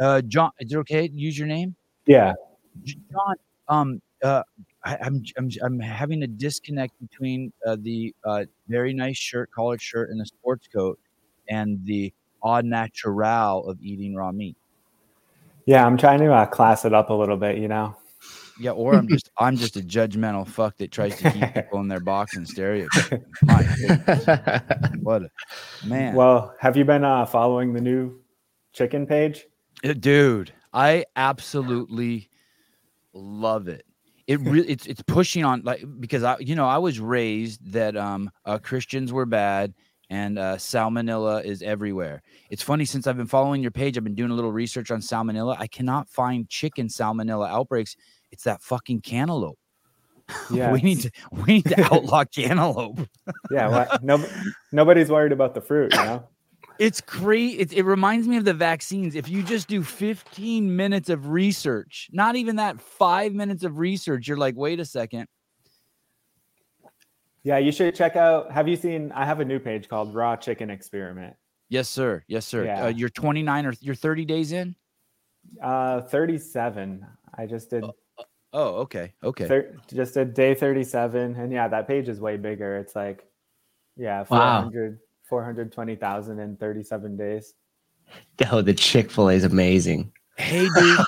uh, John, is it okay? to Use your name, Yeah. John. Um, uh, I, I'm I'm I'm having a disconnect between uh, the uh, very nice shirt, collared shirt, and the sports coat, and the odd natural of eating raw meat. Yeah, I'm trying to uh, class it up a little bit, you know. Yeah, or I'm just I'm just a judgmental fuck that tries to keep people in their box and stereotype. What a man. Well, have you been uh, following the new chicken page? Uh, dude i absolutely love it it really it's it's pushing on like because i you know i was raised that um uh, christians were bad and uh, salmonella is everywhere it's funny since i've been following your page i've been doing a little research on salmonella i cannot find chicken salmonella outbreaks it's that fucking cantaloupe Yeah. we need to we need to outlaw cantaloupe yeah. Well, no, nobody's worried about the fruit, you know. It's crazy. It, it reminds me of the vaccines. If you just do 15 minutes of research, not even that five minutes of research, you're like, wait a second. Yeah, you should check out. Have you seen? I have a new page called Raw Chicken Experiment. Yes, sir. Yes, sir. Yeah. Uh, you're 29 or you're 30 days in. Uh, 37. I just did Oh, okay. Okay. thir- just did day 37, and yeah, that page is way bigger. It's like, yeah, Wow. 400, 420,000 in 37 days. Oh, the Chick Fil A is amazing. Hey, dude.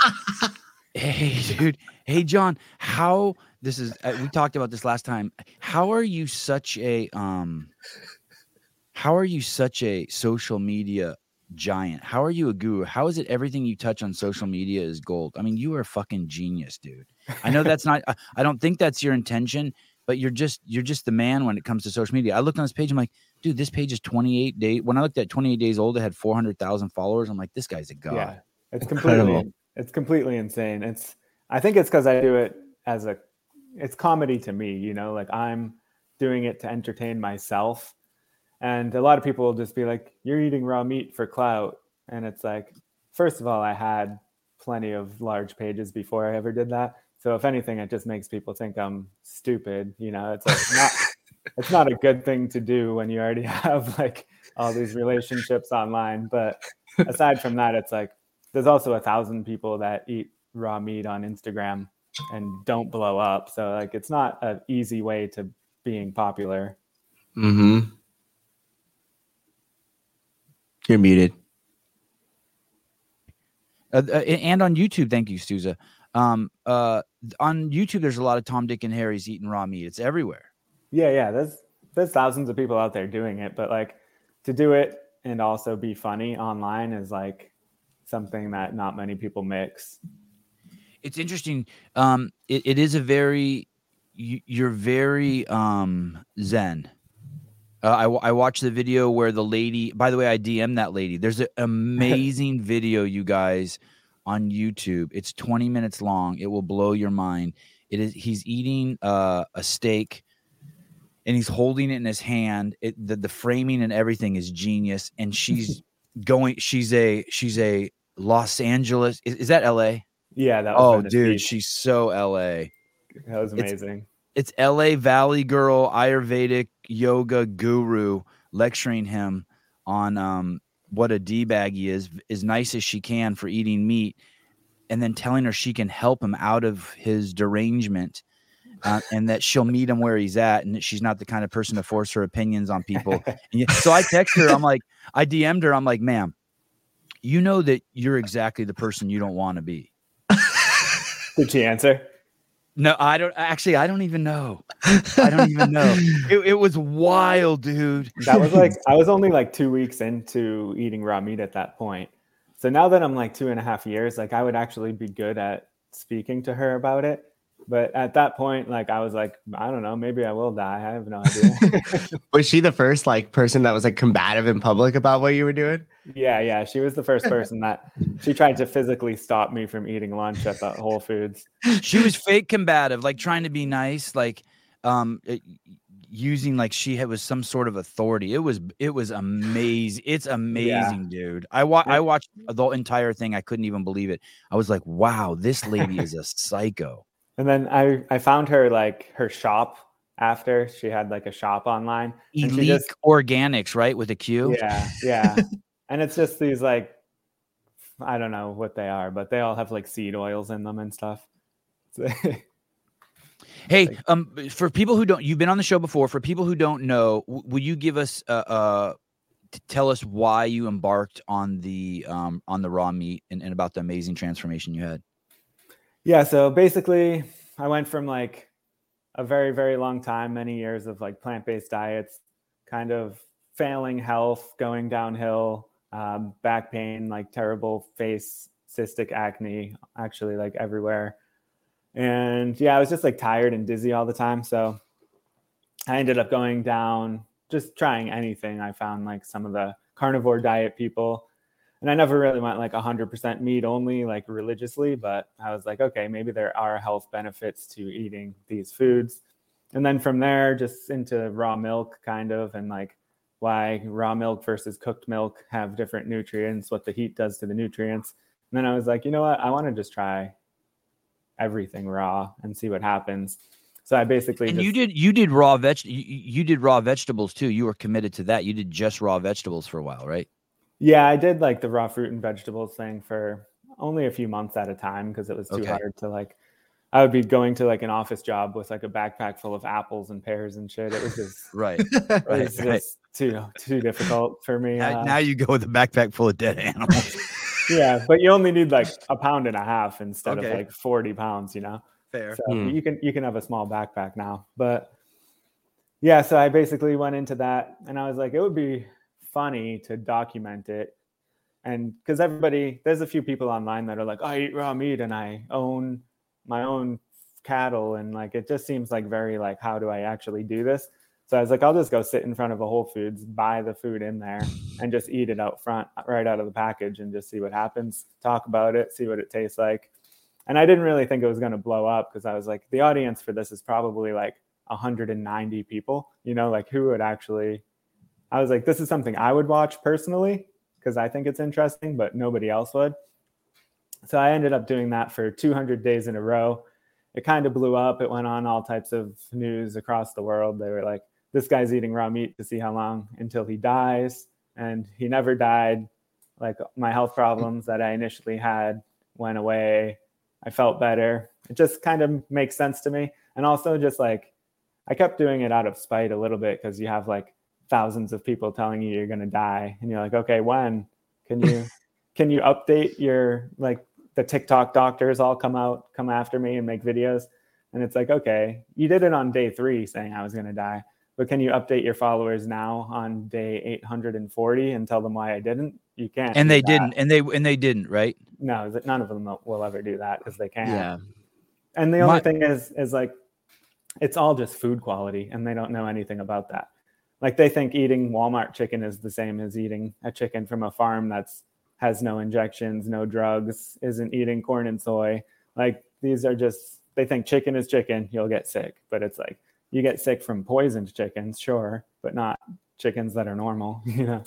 hey, dude. Hey, John. How this is? Uh, we talked about this last time. How are you such a um? How are you such a social media giant? How are you a guru? How is it everything you touch on social media is gold? I mean, you are a fucking genius, dude. I know that's not. I, I don't think that's your intention, but you're just you're just the man when it comes to social media. I looked on this page. I'm like, dude, this page is 28 days. When I looked at 28 days old, it had 400,000 followers. I'm like, this guy's a god. Yeah, it's Incredible. completely it's completely insane. It's I think it's because I do it as a it's comedy to me, you know, like I'm doing it to entertain myself. And a lot of people will just be like, You're eating raw meat for clout. And it's like, first of all, I had plenty of large pages before I ever did that. So if anything, it just makes people think I'm stupid. You know, it's like not it's not a good thing to do when you already have like all these relationships online. But aside from that, it's like there's also a thousand people that eat raw meat on Instagram and don't blow up. So like it's not an easy way to being popular. Mm-hmm. You're muted. Uh, uh, and on YouTube, thank you, Stuza. Um, uh, on YouTube, there's a lot of Tom, Dick, and Harry's eating raw meat. It's everywhere. Yeah, yeah. There's there's thousands of people out there doing it, but like to do it and also be funny online is like something that not many people mix. It's interesting. Um, it, it is a very, you, you're very um zen. Uh, I, I watched the video where the lady. By the way, I DM that lady. There's an amazing video, you guys, on YouTube. It's 20 minutes long. It will blow your mind. It is. He's eating uh, a steak, and he's holding it in his hand. It the, the framing and everything is genius. And she's going. She's a she's a Los Angeles. Is, is that L.A.? Yeah, that Oh, dude, Beach. she's so L.A. that was it's- amazing. it's LA Valley girl Ayurvedic yoga guru lecturing him on um what a D bag he is as nice as she can for eating meat and then telling her she can help him out of his derangement uh, and that she'll meet him where he's at and that she's not the kind of person to force her opinions on people yet- so I text her I'm like I DM'd her I'm like ma'am you know that you're exactly the person you don't want to be Did she answer? no, I don't actually. I don't even know. I don't even know. It, it was wild, dude. That was like I was only like two weeks into eating raw meat at that point. So now that I'm like two and a half years, like I would actually be good at speaking to her about it. But at that point, like I was like, I don't know, maybe I will die. I have no idea. Was she the first like person that was like combative in public about what you were doing? yeah, yeah. She was the first person that she tried to physically stop me from eating lunch at the Whole Foods. She was fake combative, like trying to be nice, like um, it- using like she had was some sort of authority. It was it was amazing. It's amazing, dude. I wa- I watched the entire thing. I couldn't even believe it. I was like, wow, this lady is a psycho. And then I I found her like her shop after she had like a shop online. Elite just- organics, right? With a Q. Yeah, yeah. and it's just these like I don't know what they are, but they all have like seed oils in them and stuff. Hey, um, for people who don't, you've been on the show before. For people who don't know, will you give us, uh, uh, tell us why you embarked on the, um, on the raw meat and, and about the amazing transformation you had? Yeah, so basically, I went from like a very, very long time, many years of like plant based diets, kind of failing health, going downhill, um, back pain, like terrible face, cystic acne, actually, like everywhere. And yeah, I was just like tired and dizzy all the time. So I ended up going down, just trying anything. I found like some of the carnivore diet people. And I never really went like 100% meat only, like religiously, but I was like, okay, maybe there are health benefits to eating these foods. And then from there, just into raw milk, kind of, and like why raw milk versus cooked milk have different nutrients, what the heat does to the nutrients. And then I was like, you know what? I want to just try everything raw and see what happens. So I basically And just, you did, you did raw veg, you, you did raw vegetables too. You were committed to that. You did just raw vegetables for a while, right? Yeah, I did like the raw fruit and vegetables thing for only a few months at a time because it was too Okay. hard to like. I would be going to like an office job with like a backpack full of apples and pears and shit. It was just, Right. it Right, was right. just too too difficult for me. now, uh, now you go with a backpack full of dead animals. yeah, but you only need like a pound and a half instead Okay. of like forty pounds. You know. Fair. So Hmm. you can you can have a small backpack now. But yeah, so I basically went into that and I was like, it would be funny to document it. And because everybody, there's a few people online that are like, I eat raw meat and I own my own cattle. And like it just seems like very like, how do I actually do this? So I was like, I'll just go sit in front of a Whole Foods, buy the food in there, and just eat it out front, right out of the package, and just see what happens. Talk about it, see what it tastes like and I didn't really think it was going to blow up because I was like, the audience for this is probably like 190 people. You know, like who would actually? I was like, this is something I would watch personally because I think it's interesting, but nobody else would. So I ended up doing that for 200 days in a row. It kind of blew up. It went on all types of news across the world. They were like, this guy's eating raw meat to see how long until he dies. And he never died. Like my health problems that I initially had went away. I felt better. It just kind of makes sense to me. And also, just like I kept doing it out of spite a little bit because you have like thousands of people telling you you're going to die, and you're like, okay, when can you can you update your like the TikTok doctors all come out come after me and make videos? And it's like, okay, you did it on day three saying I was going to die, but can you update your followers now on day 840 and tell them why I didn't? You can't. And they that. didn't, and they and they didn't, right? No, that none of them will- will ever do that because they can't. Yeah. And the only My- thing is, is like, it's all just food quality, and they don't know anything about that. Like they think eating Walmart chicken is the same as eating a chicken from a farm that's has no injections, no drugs, isn't eating corn and soy. Like these are just they think chicken is chicken, you'll get sick, but it's like you get sick from poisoned chickens, sure, but not chickens that are normal. You know.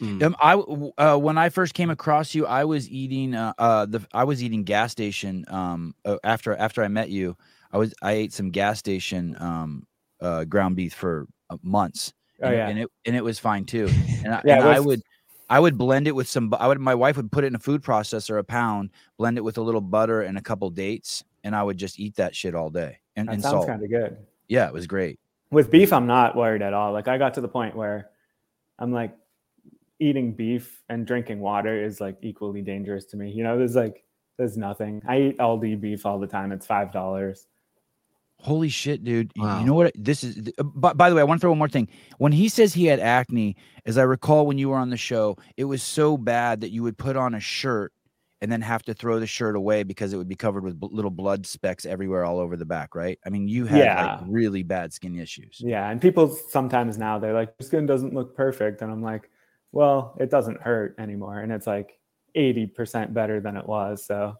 Mm. Um, I w- uh, when I first came across you, I was eating uh, uh the I was eating gas station um uh, after after I met you. I was I ate some gas station um uh ground beef for uh, months. Oh and, yeah. and it and it was fine too. And I, Yeah, and it I would I would blend it with some. I would my wife would put it in a food processor, a pound, blend it with a little butter and a couple dates, and I would just eat that shit all day and, that and sounds kind of good. Yeah, it was great. with beef i'm not worried at all like i got to the point where i'm like eating beef and drinking water is like equally dangerous to me you know there's like there's nothing i eat aldi beef all the time it's five dollars Holy shit, dude! Wow. You know what? This is. th- uh, By, by the way, I want to throw one more thing. When he says he had acne, as I recall when you were on the show, it was so bad that you would put on a shirt and then have to throw the shirt away because it would be covered with bl- little blood specks everywhere all over the back. Right? I mean, you had Yeah. like really bad skin issues. yeah and people sometimes now they're like your skin doesn't look perfect and i'm like well it doesn't hurt anymore and it's like 80% better than it was so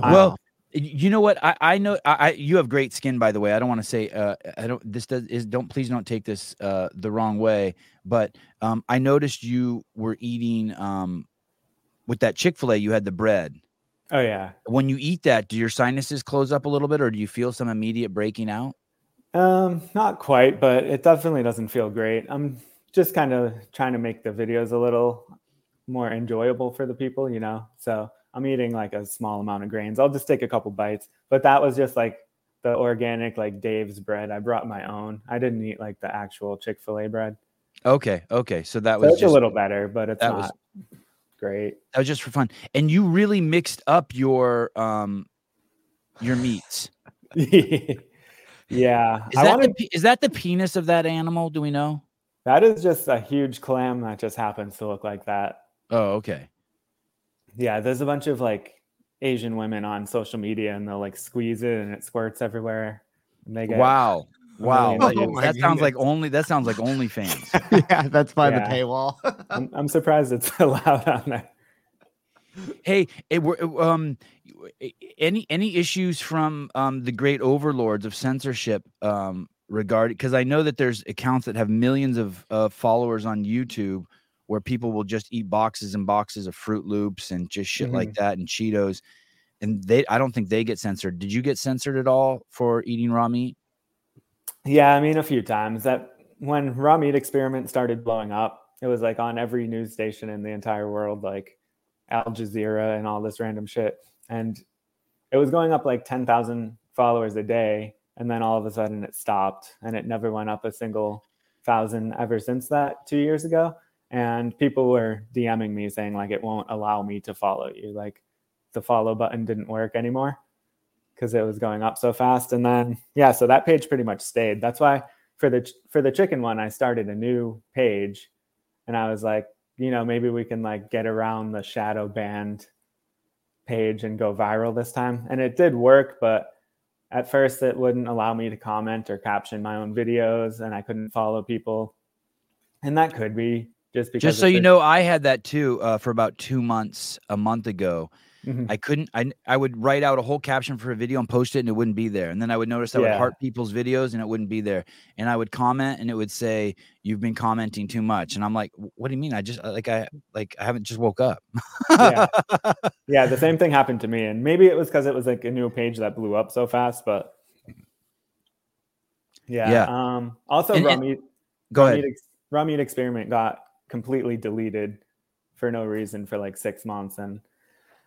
I Well, don't y- you know what? I, I know I, I you have great skin, by the way. I don't want to say uh I don't this does is don't please don't take this uh the wrong way, but um I noticed you were eating um with that Chick-fil-A, you had the bread. oh yeah When you eat that, do your sinuses close up a little bit or do you feel some immediate breaking out? Um, not quite, but it definitely doesn't feel great. I'm just kind of trying to make the videos a little more enjoyable for the people, you know. So I'm eating like a small amount of grains. I'll just take a couple bites. But that was just like the organic like Dave's bread. I brought my own. I didn't eat like the actual Chick Fil A bread. Okay, okay. So that So was it's just, a little better, but it's that not was- great. that was just for fun. And you really mixed up your um your meats. yeah, Is that wanted the, is that the penis of that animal? Do we know? that is just a huge clam that just happens to look like that. Oh, okay. Yeah, there's a bunch of like Asian women on social media and they'll like squeeze it and it squirts everywhere. And they get Wow. Wow. That, Oh that sounds like only that sounds like OnlyFans. yeah, that's by Yeah. the paywall. I'm, I'm surprised it's allowed on there. hey, it, um any any issues from um the great overlords of censorship um regarding because I know that there's accounts that have millions of uh, followers on YouTube where people will just eat boxes and boxes of Froot Loops and just shit like mm-hmm. that and Cheetos and they I don't think they get censored. Did you get censored at all for eating raw meat? Yeah, I mean a few times. That when raw meat experiment started blowing up, it was like on every news station in the entire world, like Al Jazeera and all this random shit. And it was going up like 10,000 followers a day. And then all of a sudden it stopped and it never went up a single thousand ever since that two years ago. And people were DMing me saying, like, it won't allow me to follow you. Like, the follow button didn't work anymore because it was going up so fast. And then yeah, so that page pretty much stayed. That's why for the for the chicken one, I started a new page, and I was like, you know, maybe we can like get around the shadow banned page and go viral this time. And it did work, but at first it wouldn't allow me to comment or caption my own videos, and I couldn't follow people. And that could be just because. Just so you know, I had that too uh, for about two months, a month ago. Mhm. I couldn't. I I would write out a whole caption for a video and post it, and it wouldn't be there. And then I would notice I would Yeah. heart people's videos, and it wouldn't be there. And I would comment, and it would say, "You've been commenting too much." And I'm like, "What do you mean? I just uh, like I like I haven't just woke up." Yeah. yeah, the same thing happened to me, and maybe it was because it was like a new page that blew up so fast. But yeah, Yeah. Um, also, And- raw and- Go ahead. meat, ex- raw meat experiment got completely deleted for no reason for like six months, and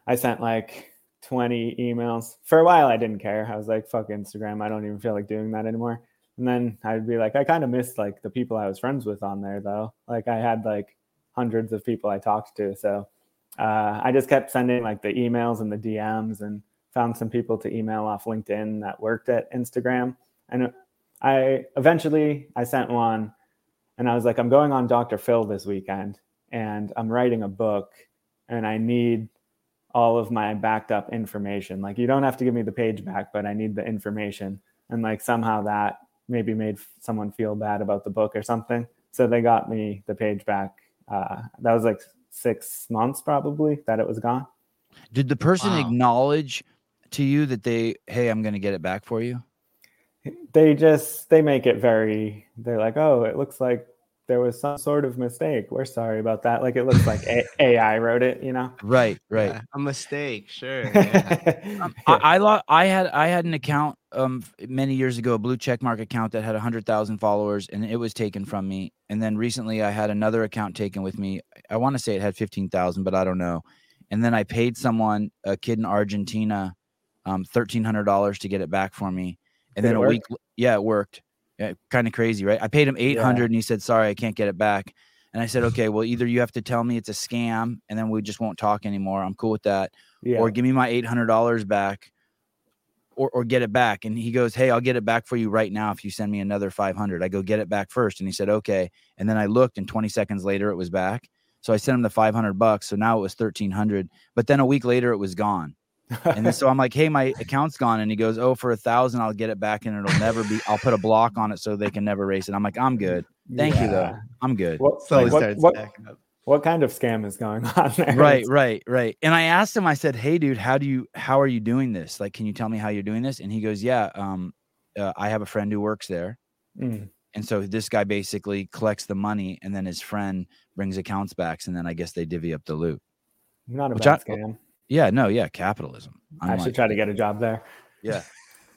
I sent like twenty emails for a while. I didn't care. I was like, "Fuck Instagram. I don't even feel like doing that anymore." And then I'd be like, I kind of missed like the people I was friends with on there though. Like I had like hundreds of people I talked to, so uh, I just kept sending like the emails and the DMs and found some people to email off LinkedIn that worked at Instagram. And I eventually I sent one and I was like, I'm going on Dr. Phil this weekend and I'm writing a book and I need all of my backed up information. Like you don't have to give me the page back, but I need the information. And like somehow that maybe made someone feel bad about the book or something. So they got me the page back. Uh, that was like six months probably that it was gone. Did the person Wow. acknowledge to you that they, hey, I'm going to get it back for you? They just they make it very. They're like, oh, it looks like there was some sort of mistake. We're sorry about that. Like it looks like A- AI wrote it. You know. Right, right. Yeah, a mistake, sure. yeah. Um, I, I lo- I had I had an account um many years ago, a blue checkmark account that had hundred thousand followers, and it was taken from me. And then recently, I had another account taken with me. I want to say it had fifteen thousand, but I don't know. And then I paid someone, a kid in Argentina, um, thirteen hundred dollars to get it back for me. And Did then a work? week, yeah, it worked. Yeah, kind of crazy, right? I paid him eight hundred, and he said, "Sorry, I can't get it back." And I said, "Okay, well, either you have to tell me it's a scam, and then we just won't talk anymore. I'm cool with that." yeah. or give me my eight hundred dollars back, or or get it back. And he goes, "Hey, I'll get it back for you right now if you send me another five hundred. I go get it back first, and he said, "Okay." And then I looked, and twenty seconds later, it was back. So I sent him the five hundred bucks. So now it was thirteen hundred. But then a week later, it was gone. And so I'm like, "Hey, my account's gone." And he goes, "Oh, for a thousand, I'll get it back, and it'll never be. I'll put a block on it so they can never race it." I'm like, "I'm good. Thank you, though. I'm good." What, Slowly like, what, starts what, up. what kind of scam is going on there? right right right and i asked him i said hey dude how do you how are you doing this like can you tell me how you're doing this and he goes yeah um uh, i have a friend who works there Mm. and so this guy basically collects the money and then his friend brings accounts back and then i guess they divvy up the loot Not a Which bad I- scam. Yeah no yeah capitalism I'm I like, should try to get a job there. yeah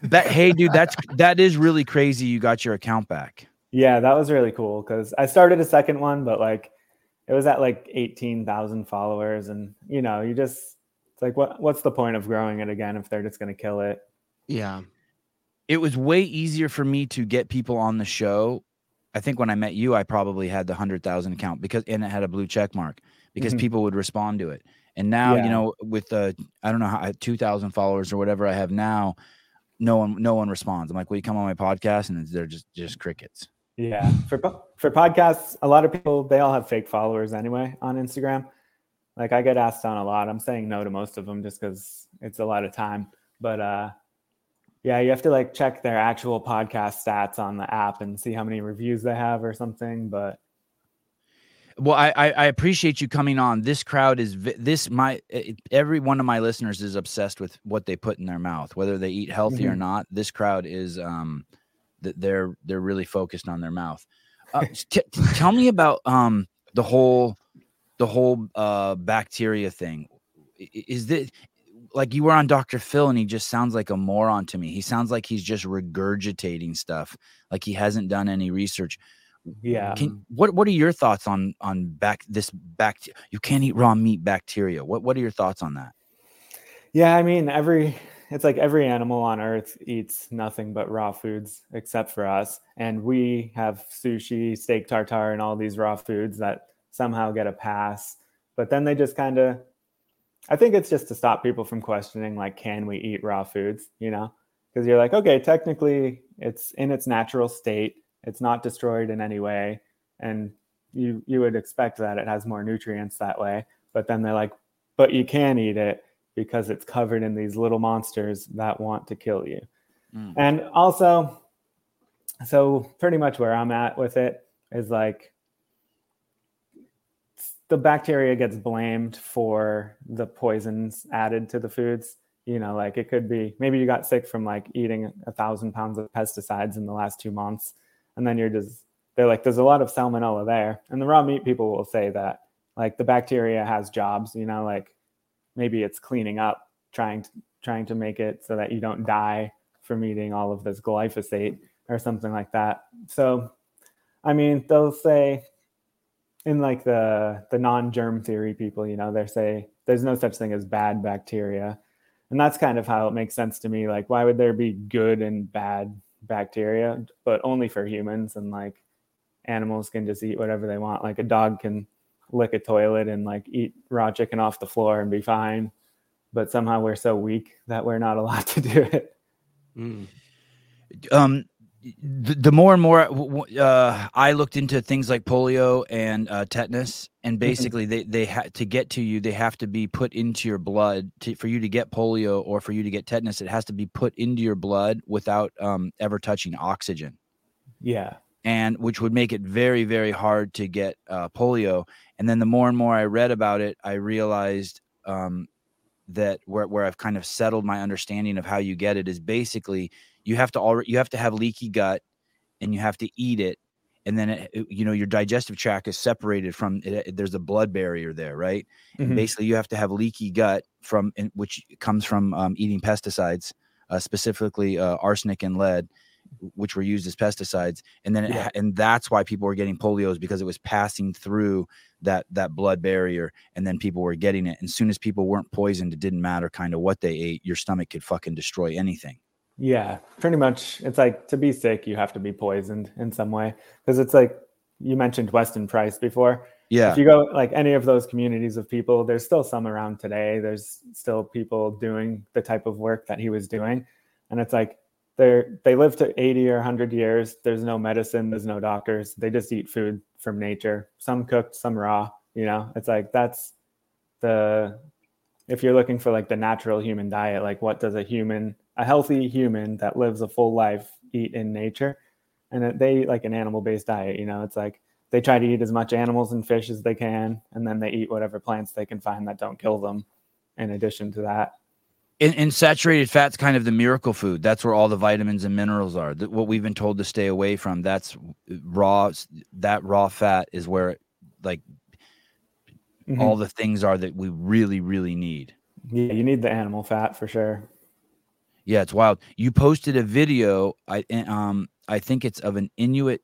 that hey dude that's that is really crazy you got your account back Yeah, that was really cool because I started a second one, but like it was at like 18,000 followers and you know, you just it's like what what's the point of growing it again if they're just going to kill it? Yeah. It was way easier for me to get people on the show. I think when I met you, I probably had the 100,000 account because and it had a blue check mark because Mhm. people would respond to it. And now, you know, with the I don't know how 2,000 followers or whatever I have now, no one no one responds. I'm like, "Will you come on my podcast?" and they're just just crickets. Yeah, for for podcasts, a lot of people they all have fake followers anyway on Instagram. Like I get asked on a lot. I'm saying no to most of them just because it's a lot of time. But uh, yeah, you have to like check their actual podcast stats on the app and see how many reviews they have or something. But Well, I, I I appreciate you coming on. This crowd is this my every one of my listeners is obsessed with what they put in their mouth, whether they eat healthy or Mhm. not. This crowd is um that they're they're really focused on their mouth. Uh, t- tell me about um the whole the whole uh bacteria thing. Is that like you were on Dr. Phil and he just sounds like a moron to me. He sounds like he's just regurgitating stuff, like he hasn't done any research. Yeah, Can, what what are your thoughts on on back this back? You can't eat raw meat bacteria. What what are your thoughts on that? yeah. I mean, every it's like every animal on Earth eats nothing but raw foods except for us, and we have sushi, steak tartare, and all these raw foods that somehow get a pass. But then they just kind of I think it's just to stop people from questioning, like, can we eat raw foods? You know, because you're like, okay, technically it's in its natural state, it's not destroyed in any way, and you you would expect that it has more nutrients that way. But then they're like, but you can eat it because it's covered in these little monsters that want to kill you. Mm. And also, so pretty much where I'm at with it is like the bacteria gets blamed for the poisons added to the foods. You know, like it could be maybe you got sick from like eating a thousand pounds of pesticides in the last two months, and then you're just they're like, there's a lot of salmonella there. And the raw meat people will say that like the bacteria has jobs, you know, like maybe it's cleaning up, trying to trying to make it so that you don't die from eating all of this glyphosate or something like that. So, I mean, they'll say in like the the non-germ theory people, you know, they say there's no such thing as bad bacteria. And that's kind of how it makes sense to me. Like, why would there be good and bad bacteria, but only for humans and like animals can just eat whatever they want. Like a dog can lick a toilet and like eat raw chicken off the floor and be fine. But somehow we're so weak that we're not allowed to do it. Mm. Um, the, the more and more uh, I looked into things like polio and uh, tetanus, and basically they they had to get to you. They have to be put into your blood to, for you to get polio or for you to get tetanus. It has to be put into your blood without um, ever touching oxygen. Yeah. and which would make it very very hard to get uh, polio and then the more and more i read about it i realized um, that where, where i've kind of settled my understanding of how you get it is basically you have to already you have to have leaky gut and you have to eat it. And then it, it- you know your digestive tract is separated from it, there's a blood barrier there right? And Mhm. basically you have to have leaky gut from and which comes from um, eating pesticides uh, specifically uh, arsenic and lead which were used as pesticides. And then it, Yeah. and that's why people were getting polios because it was passing through that that blood barrier and then people were getting it. And as soon as people weren't poisoned it didn't matter kind of what they ate your stomach could fucking destroy anything Yeah. Pretty much. It's like to be sick, you have to be poisoned in some way. Because it's like you mentioned Weston Price before. yeah If you go like any of those communities of people, there's still some around today. There's still people doing the type of work that he was doing. And it's like they're they live to 80 or 100 years. There's no medicine, there's no doctors. They just eat food from nature. Some cooked, some raw, you know. It's like that's the if you're looking for like the natural human diet, like what does a human, a healthy human that lives a full life eat in nature? And they eat like an animal based diet, you know, it's like they try to eat as much animals and fish as they can, and then they eat whatever plants they can find that don't kill them. In addition to that, and, and saturated fat's kind of the miracle food that's where all the vitamins and minerals are what we've been told to stay away from that's raw that raw fat is where it, like Mhm. all the things are that we really really need yeah, you need the animal fat for sure. Yeah, it's wild. You posted a video. I um I think it's of an Inuit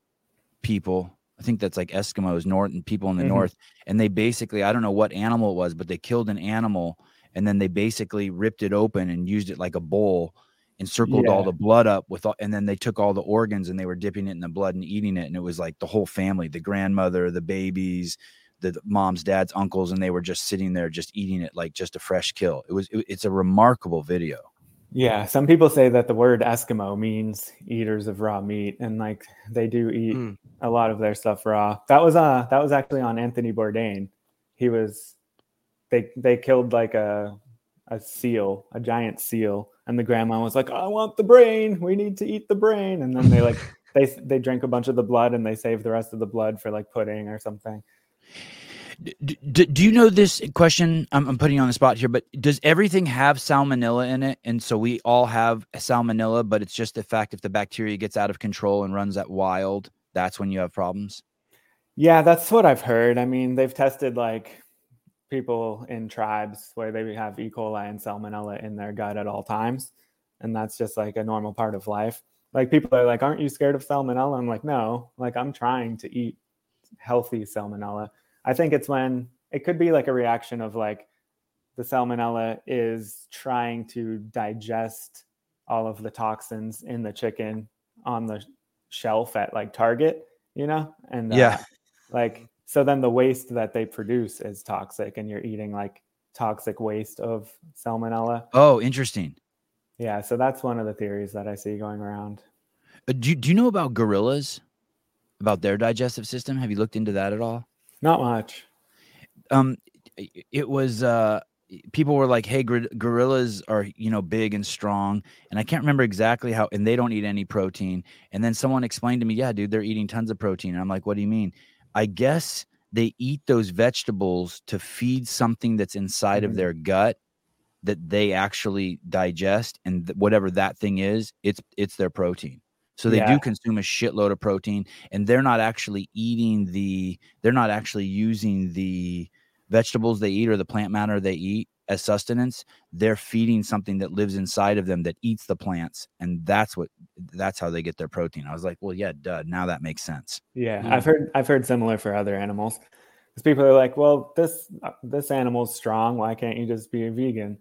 people. I think that's like Eskimos, north and people in the Mhm. north, and they basically I don't know what animal it was, but they killed an animal and then they basically ripped it open and used it like a bowl and circled all the blood up with all, and then they took all the organs and they were dipping it in the blood and eating it and it was like the whole family, the grandmother, the babies, the the moms, dads, uncles, and they were just sitting there just eating it like just a fresh kill. It was it- it's a remarkable video. Yeah, some people say that the word Eskimo means eaters of raw meat, and like they do eat Mm. a lot of their stuff raw. That was uh that was actually on Anthony Bourdain. He was they they killed like a a seal, a giant seal, and the grandma was like, "I want the brain. We need to eat the brain." And then they like they they drank a bunch of the blood and they saved the rest of the blood for like pudding or something. D- d- do you know this question? I'm, I'm putting on the spot here, but does everything have salmonella in it? And so we all have salmonella, but it's just the fact if the bacteria gets out of control and runs at wild, that's when you have problems. Yeah, that's what I've heard. I mean, they've tested like people in tribes where they have E. coli and salmonella in their gut at all times. And that's just like a normal part of life. Like people are like, aren't you scared of salmonella? I'm like, no, like I'm trying to eat healthy salmonella. I think it's when it could be like a reaction of like the salmonella is trying to digest all of the toxins in the chicken on the shelf at like Target, you know? And Yeah. uh, like so then the waste that they produce is toxic and you're eating like toxic waste of salmonella. Oh, interesting. Yeah, so that's one of the theories that I see going around. Uh, do, do you know about gorillas? About their digestive system? Have you looked into that at all? Not much. um it was uh people were like hey gor- gorillas are you know big and strong and i can't remember exactly how and they don't eat any protein and then someone explained to me yeah dude they're eating tons of protein and i'm like what do you mean i guess they eat those vegetables to feed something that's inside of Mhm. their gut that they actually digest and th- whatever that thing is it's it's their protein so they do consume a shitload of protein and they're not actually eating the they're not actually using the vegetables they eat or the plant matter they eat as sustenance they're feeding something that lives inside of them that eats the plants and that's what that's how they get their protein i was like well yeah duh, now that makes sense Yeah, Mm. I've heard I've heard similar for other animals. Because people are like, "Well, this uh, this animal's strong. Why can't you just be a vegan?"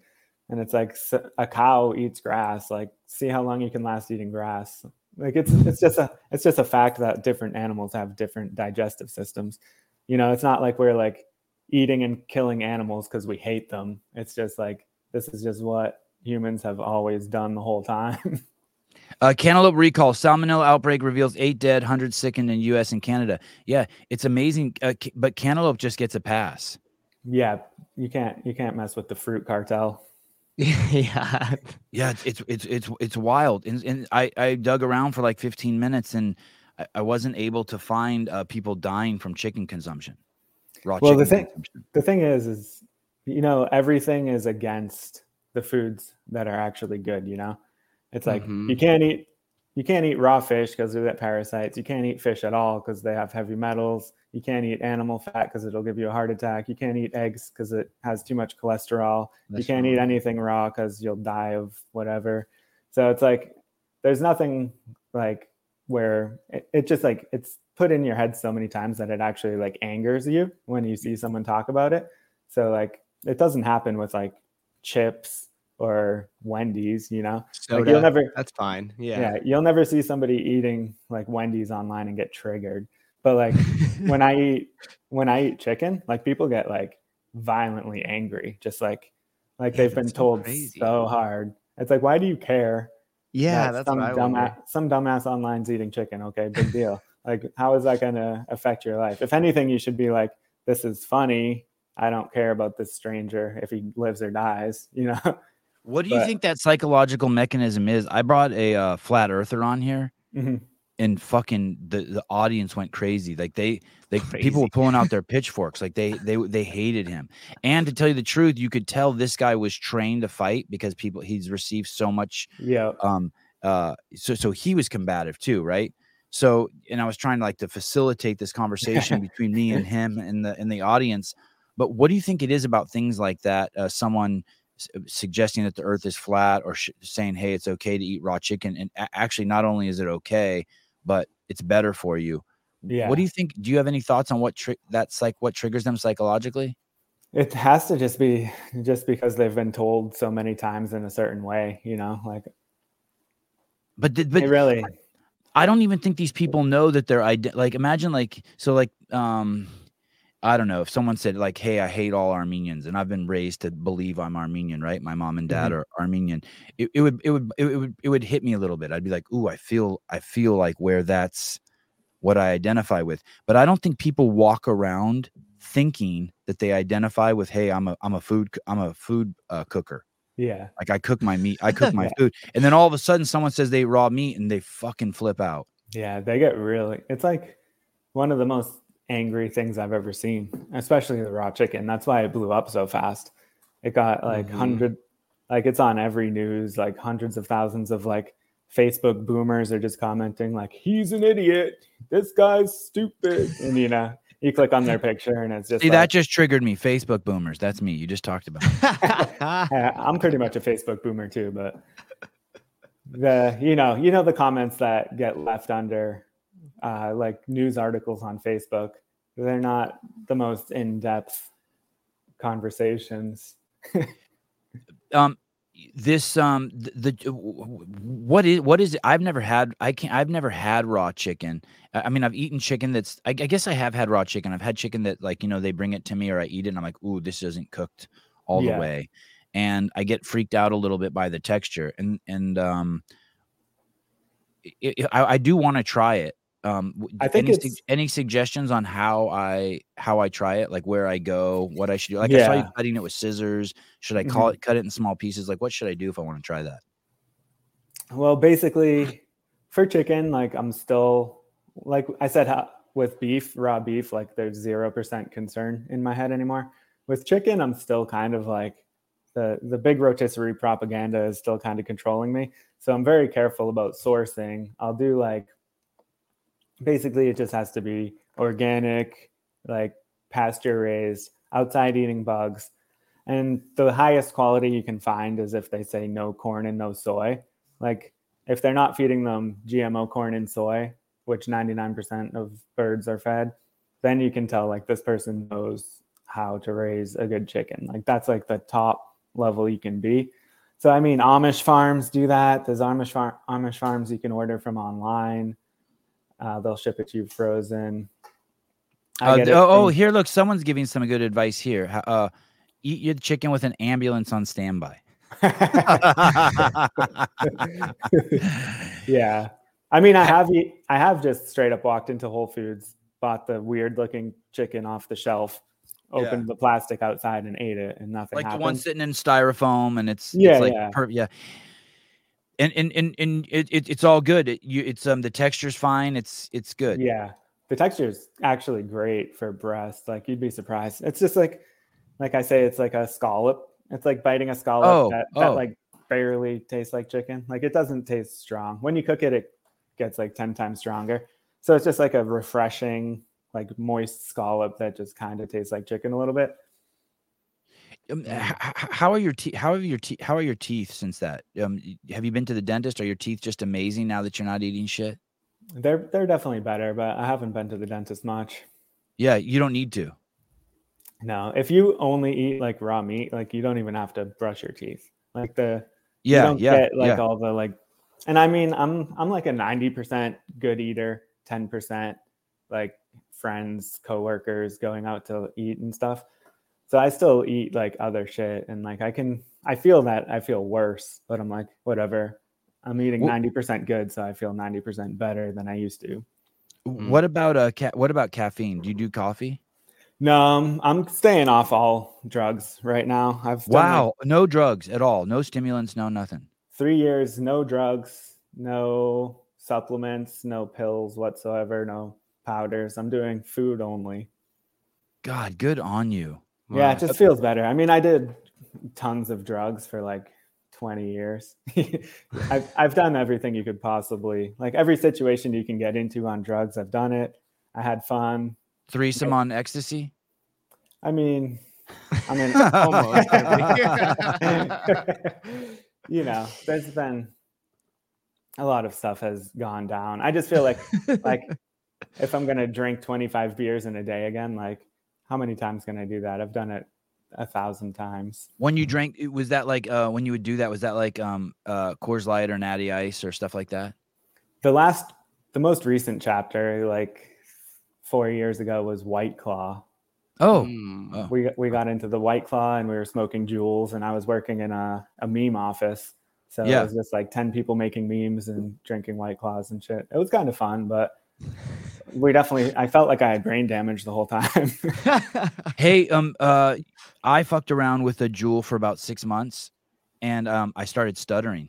And it's like a cow eats grass. Like, see how long you can last eating grass. Like it's it's just a it's just a fact that different animals have different digestive systems. You know, it's not like we're like eating and killing animals because we hate them. It's just like this is just what humans have always done the whole time. uh, cantaloupe recall salmonella outbreak reveals eight dead 100 sickened in us and canada yeah it's amazing uh, but cantaloupe just gets a pass yeah, you can't you can't mess with the fruit cartel. yeah. Yeah, it's it's it's it's, it's wild, and, and I I dug around for like 15 minutes, and I, I wasn't able to find uh, people dying from chicken consumption. Raw Well, chicken the thing- the thing is is you know everything is against the foods that are actually good you know it's like Mhm. you can't eat you can't eat raw fish because they're parasites. You can't eat fish at all because they have heavy metals. You can't eat animal fat because it'll give you a heart attack. You can't eat eggs because it has too much cholesterol. You can't eat anything raw because you'll die of whatever. So it's like there's nothing like where it, it just like it's put in your head so many times that it actually like angers you when you see someone talk about it. So like it doesn't happen with like chips or wendy's you know like you'll never That's fine. yeah. Yeah. you'll never see somebody eating like wendy's online and get triggered but like when i eat when i eat chicken like people get like violently angry just like like Yeah, they've been so told crazy. so hard it's like why do you care yeah, that that's some what I wonder. dumbass some dumbass online's eating chicken okay big deal like how is that going to affect your life if anything you should be like this is funny i don't care about this stranger if he lives or dies you know What do you But- think that psychological mechanism is? I brought a uh, flat earther on here, Mhm. and fucking the the audience went crazy. Like they they people were pulling out their pitchforks. Like they they they hated him. And to tell you the truth, you could tell this guy was trained to fight because people he's received so much yeah um uh so so he was combative too right so and i was trying to like to facilitate this conversation between me and him and the in the audience but what do you think it is about things like that uh, someone suggesting that the earth is flat or sh- saying hey it's okay to eat raw chicken and a- actually not only is it okay but it's better for you Yeah. What do you think? Do you have any thoughts on what tri- that's like? What triggers them psychologically? It has to just be just because they've been told so many times in a certain way, you know, like But did, but really I don't even think these people know that they're like imagine like so like um I don't know if someone said like hey I hate all Armenians and I've been raised to believe I'm Armenian right my mom and dad Mhm. are Armenian it, it would it would it would it would hit me a little bit I'd be like ooh I feel I feel like where that's what I identify with but I don't think people walk around thinking that they identify with hey I'm a I'm a food I'm a food uh, cooker yeah. like I cook my meat I cook my Yeah. food and then all of a sudden someone says they raw meat and they fucking flip out Yeah, they get really it's like one of the most angry things I've ever seen, especially the raw chicken. That's why it blew up so fast. It got like Mhm. hundred like it's on every news, like hundreds of thousands of like Facebook boomers are just commenting like he's an idiot. This guy's stupid. And you know, you click on their picture and it's just See, like, that just triggered me. Facebook boomers. That's me. You just talked about. I'm pretty much a Facebook boomer too, but the you know you know the comments that get left under uh, like news articles on Facebook, they're not the most in depth conversations. Um, this um the, the what is what is it? I've never had. I can't. I've never had raw chicken. I mean, I've eaten chicken that's. I, I guess I have had raw chicken. I've had chicken that like you know they bring it to me or I eat it and I'm like, ooh, this isn't cooked all Yeah. the way, and I get freaked out a little bit by the texture and and um. i i I, I do want to try it. Um, I think any, it's- any suggestions on how I how I try it, like where I go, what I should do. Like I saw you cutting it with scissors. Should I call it cut it in small pieces? Like what should I do if I want to try that? Well, basically, for chicken, like I'm still like I said how, with beef, raw beef, like there's zero percent concern in my head anymore. With chicken, I'm still kind of like the the big rotisserie propaganda is still kind of controlling me. So I'm very careful about sourcing. I'll do like basically it just has to be organic, like pasture raised, outside eating bugs. And the highest quality you can find is if they say no corn and no soy. Like if they're not feeding them GMO corn and soy, which 99% of birds are fed, then you can tell like this person knows how to raise a good chicken. Like that's like the top level you can be. So I mean, Amish farms do that. There's Amish farm Amish farms you can order from online. Uh, they'll ship it to you frozen. Uh, th- it oh, oh, here, look, someone's giving some good advice here. Uh, eat your chicken with an ambulance on standby. yeah. I mean, I have eat, I have just straight up walked into Whole Foods, bought the weird looking chicken off the shelf, Yeah. opened the plastic outside and ate it, and nothing like the one sitting in styrofoam, and it's Yeah, it's like yeah. per- yeah. And and and and it, it, it's all good. It, you, it's um the texture's fine. It's it's good. Yeah, the texture is actually great for breast. Like you'd be surprised. It's just like, like I say, it's like a scallop. It's like biting a scallop Oh, that, that oh. like barely tastes like chicken. Like it doesn't taste strong. When you cook it, it gets like ten times stronger. So it's just like a refreshing, like moist scallop that just kind of tastes like chicken a little bit. Um, h- how are your teeth? How are your teeth? How are your teeth since that? Um, have you been to the dentist? Are your teeth just amazing now that you're not eating shit? They're they're definitely better, but I haven't been to the dentist much. Yeah, you don't need to. No, if you only eat like raw meat, like you don't even have to brush your teeth. Like the you Yeah, don't yeah, get like yeah. all the like and I mean I'm I'm like a 90% good eater, 10% like friends, coworkers going out to eat and stuff. So I still eat like other shit and like I can I feel that I feel worse, but I'm like whatever. I'm eating 90% good, so I feel 90% better than I used to. Mm. What about uh? Ca- what about caffeine? Do you do coffee? No, um, I'm staying off all drugs right now. I've done, like, Wow, no drugs at all. No stimulants. No nothing. three years, no drugs, no supplements, no pills whatsoever, no powders. I'm doing food only. God, good on you. Yeah, it just feels better. I mean, I did tons of drugs for like 20 years. I've, I've done everything you could possibly, like every situation you can get into on drugs, I've done it. I had fun. Threesome on ecstasy. I mean, I mean, Almost. you know, there's been a lot of stuff has gone down. I just feel like like if I'm gonna drink 25 beers in a day again, like how many times can I do that? I've done it a thousand times. When you drank, was that like uh when you would do that? Was that like um uh Coors Light or Natty Ice or stuff like that? The last, the most recent chapter, like four years ago, was White Claw. Oh, Mm. oh. We we got into the White Claw and we were smoking Juuls, and I was working in a, a meme office. So Yeah. it was just like 10 people making memes and drinking White Claws and shit. It was kind of fun, but we definitely, I felt like I had brain damage the whole time. hey, um, uh, I fucked around with a Juul for about six months, and um, I started stuttering.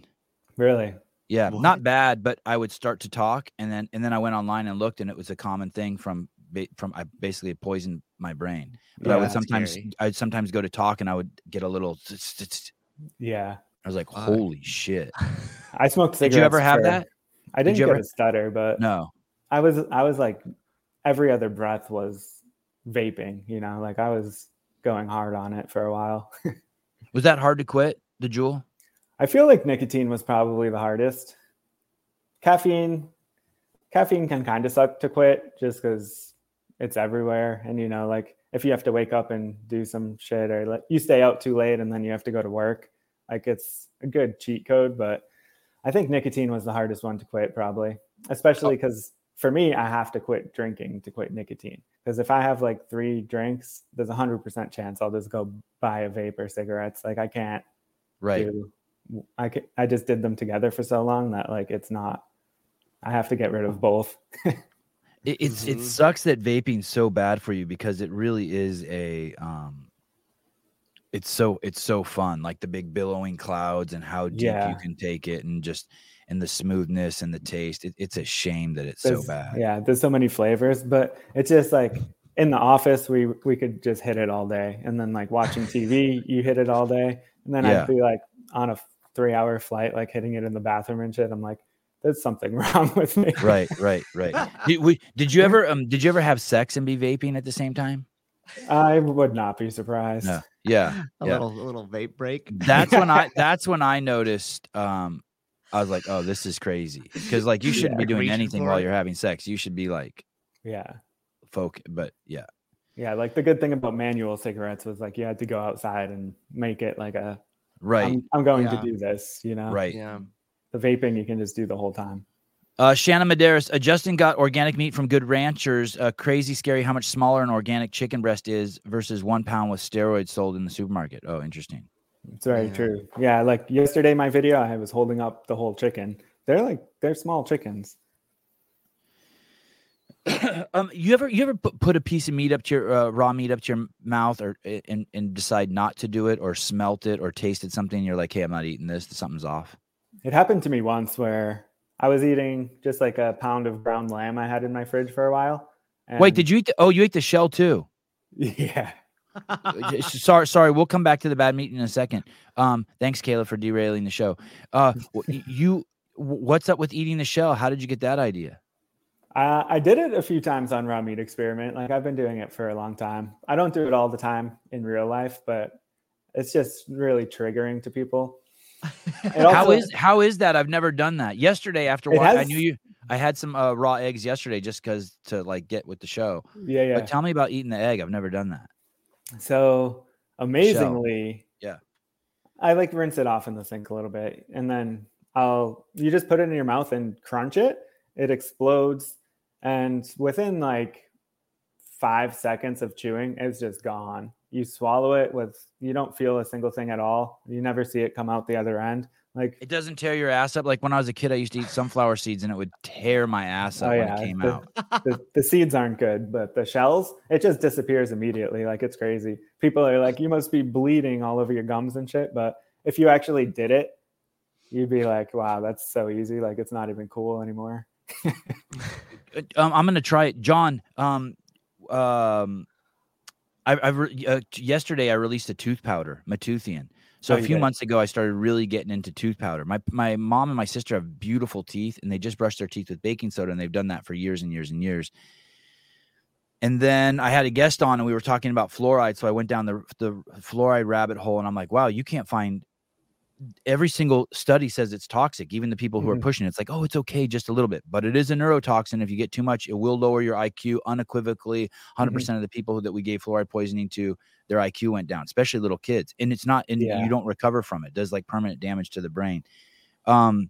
really? Yeah, What? not bad, but I would start to talk, and then and then I went online and looked, and it was a common thing from from I basically poisoned my brain. But I would sometimes scary. I'd sometimes go to talk, and I would get a little. Yeah. I was like, "Holy shit!" I smoked Did you ever have that? I Did didn't you get ever- a stutter, but No. I was I was like every other breath was vaping, you know, like I was going hard on it for a while. Was that hard to quit the Juul? I feel like nicotine was probably the hardest. Caffeine caffeine can kind of suck to quit just cuz it's everywhere and you know like if you have to wake up and do some shit or like you stay out too late and then you have to go to work, like it's a good cheat code, but I think nicotine was the hardest one to quit probably, especially oh. cuz for me I have to quit drinking to quit nicotine. Because if I have like 3 drinks, there's a 100% chance I'll just go buy a vape or cigarettes. Like I can't Right. do I ca- I just did them together for so long that like it's not I have to get rid of both. It, it's it Mhm. sucks that vaping's so bad for you because it really is a um. It's so it's so fun, like the big billowing clouds and how deep Yeah. you can take it, and just and the smoothness and the taste. It, it's a shame that it's so bad. Yeah, there's so many flavors, but it's just like in the office we we could just hit it all day, and then like watching TV, you hit it all day, and then Yeah. I'd be like on a three hour flight, like hitting it in the bathroom and shit. I'm like, there's something wrong with me. Right, right, right. did, we, did you ever um did you ever have sex and be vaping at the same time? I would not be surprised. No. Yeah. a yeah. little a little vape break. That's when I that's when I noticed um I was like, oh, this is crazy. Because like you shouldn't Yeah. be doing anything while you're having sex. You should be like Yeah. folk but yeah. Yeah, like the good thing about manual cigarettes was like you had to go outside and make it like a Right. I'm, I'm going Yeah. to do this, you know. right. Yeah. The vaping you can just do the whole time. Uh, Shannon Medeiros, uh, Justin got organic meat from Good Ranchers. Uh, crazy scary how much smaller an organic chicken breast is versus one pound with steroids sold in the supermarket. Oh, interesting. It's very Yeah. true. Yeah, like yesterday my video I was holding up the whole chicken. They're like they're small chickens. um, you ever you ever put, a piece of meat up to your uh, raw meat up to your mouth or and, and decide not to do it or smelt it or tasted something and you're like, hey, I'm not eating this. Something's off. It happened to me once where I was eating just like a pound of ground lamb I had in my fridge for a while. Wait, did you eat? The, oh, you ate the shell too. Yeah. Uh, sorry, sorry. We'll come back to the bad meat in a second. Um, thanks, Kayla, for derailing the show. Uh, you, what's up with eating the shell? How did you get that idea? Uh, I did it a few times on raw meat experiment. Like I've been doing it for a long time. I don't do it all the time in real life, but it's just really triggering to people. It how also- is how is that? I've never done that. Yesterday, after It wa- I knew you, I had some uh, raw eggs yesterday just because to like get with the show. Yeah, yeah. But tell me about eating the egg. I've never done that. So amazingly, Yeah. I like rinse it off in the sink a little bit, and then I'll you just put it in your mouth and crunch it. It explodes, and within like five seconds of chewing, it's just gone. You swallow it with you don't feel a single thing at all. You never see it come out the other end. Like It doesn't tear your ass up. Like when I was a kid, I used to eat sunflower seeds and it would tear my ass up Oh, when yeah, it came the- out. the, the seeds aren't good, but the shells, it just disappears immediately. Like it's crazy. People are like, you must be bleeding all over your gums and shit. But if you actually did it, you'd be like, wow, that's so easy. Like it's not even cool anymore. Uh, Um, I'm gonna try it, John. Um, um, I, I've re- uh, yesterday I released a tooth powder, Matuthian. So Oh, a few did? months ago, I started really getting into tooth powder. My my mom and my sister have beautiful teeth, and they just brush their teeth with baking soda, and they've done that for years and years and years. And then I had a guest on, and we were talking about fluoride. So I went down the the fluoride rabbit hole, and I'm like, wow, you can't find every single study says it's toxic. Even the people who are Mhm. pushing it, it's like, oh, it's okay, just a little bit, but it is a neurotoxin. If you get too much, it will lower your IQ unequivocally. 100 percent of the people that we gave fluoride poisoning to, their IQ went down, especially little kids, and it's not, and Yeah. you don't recover from it. It does like permanent damage to the brain. Um,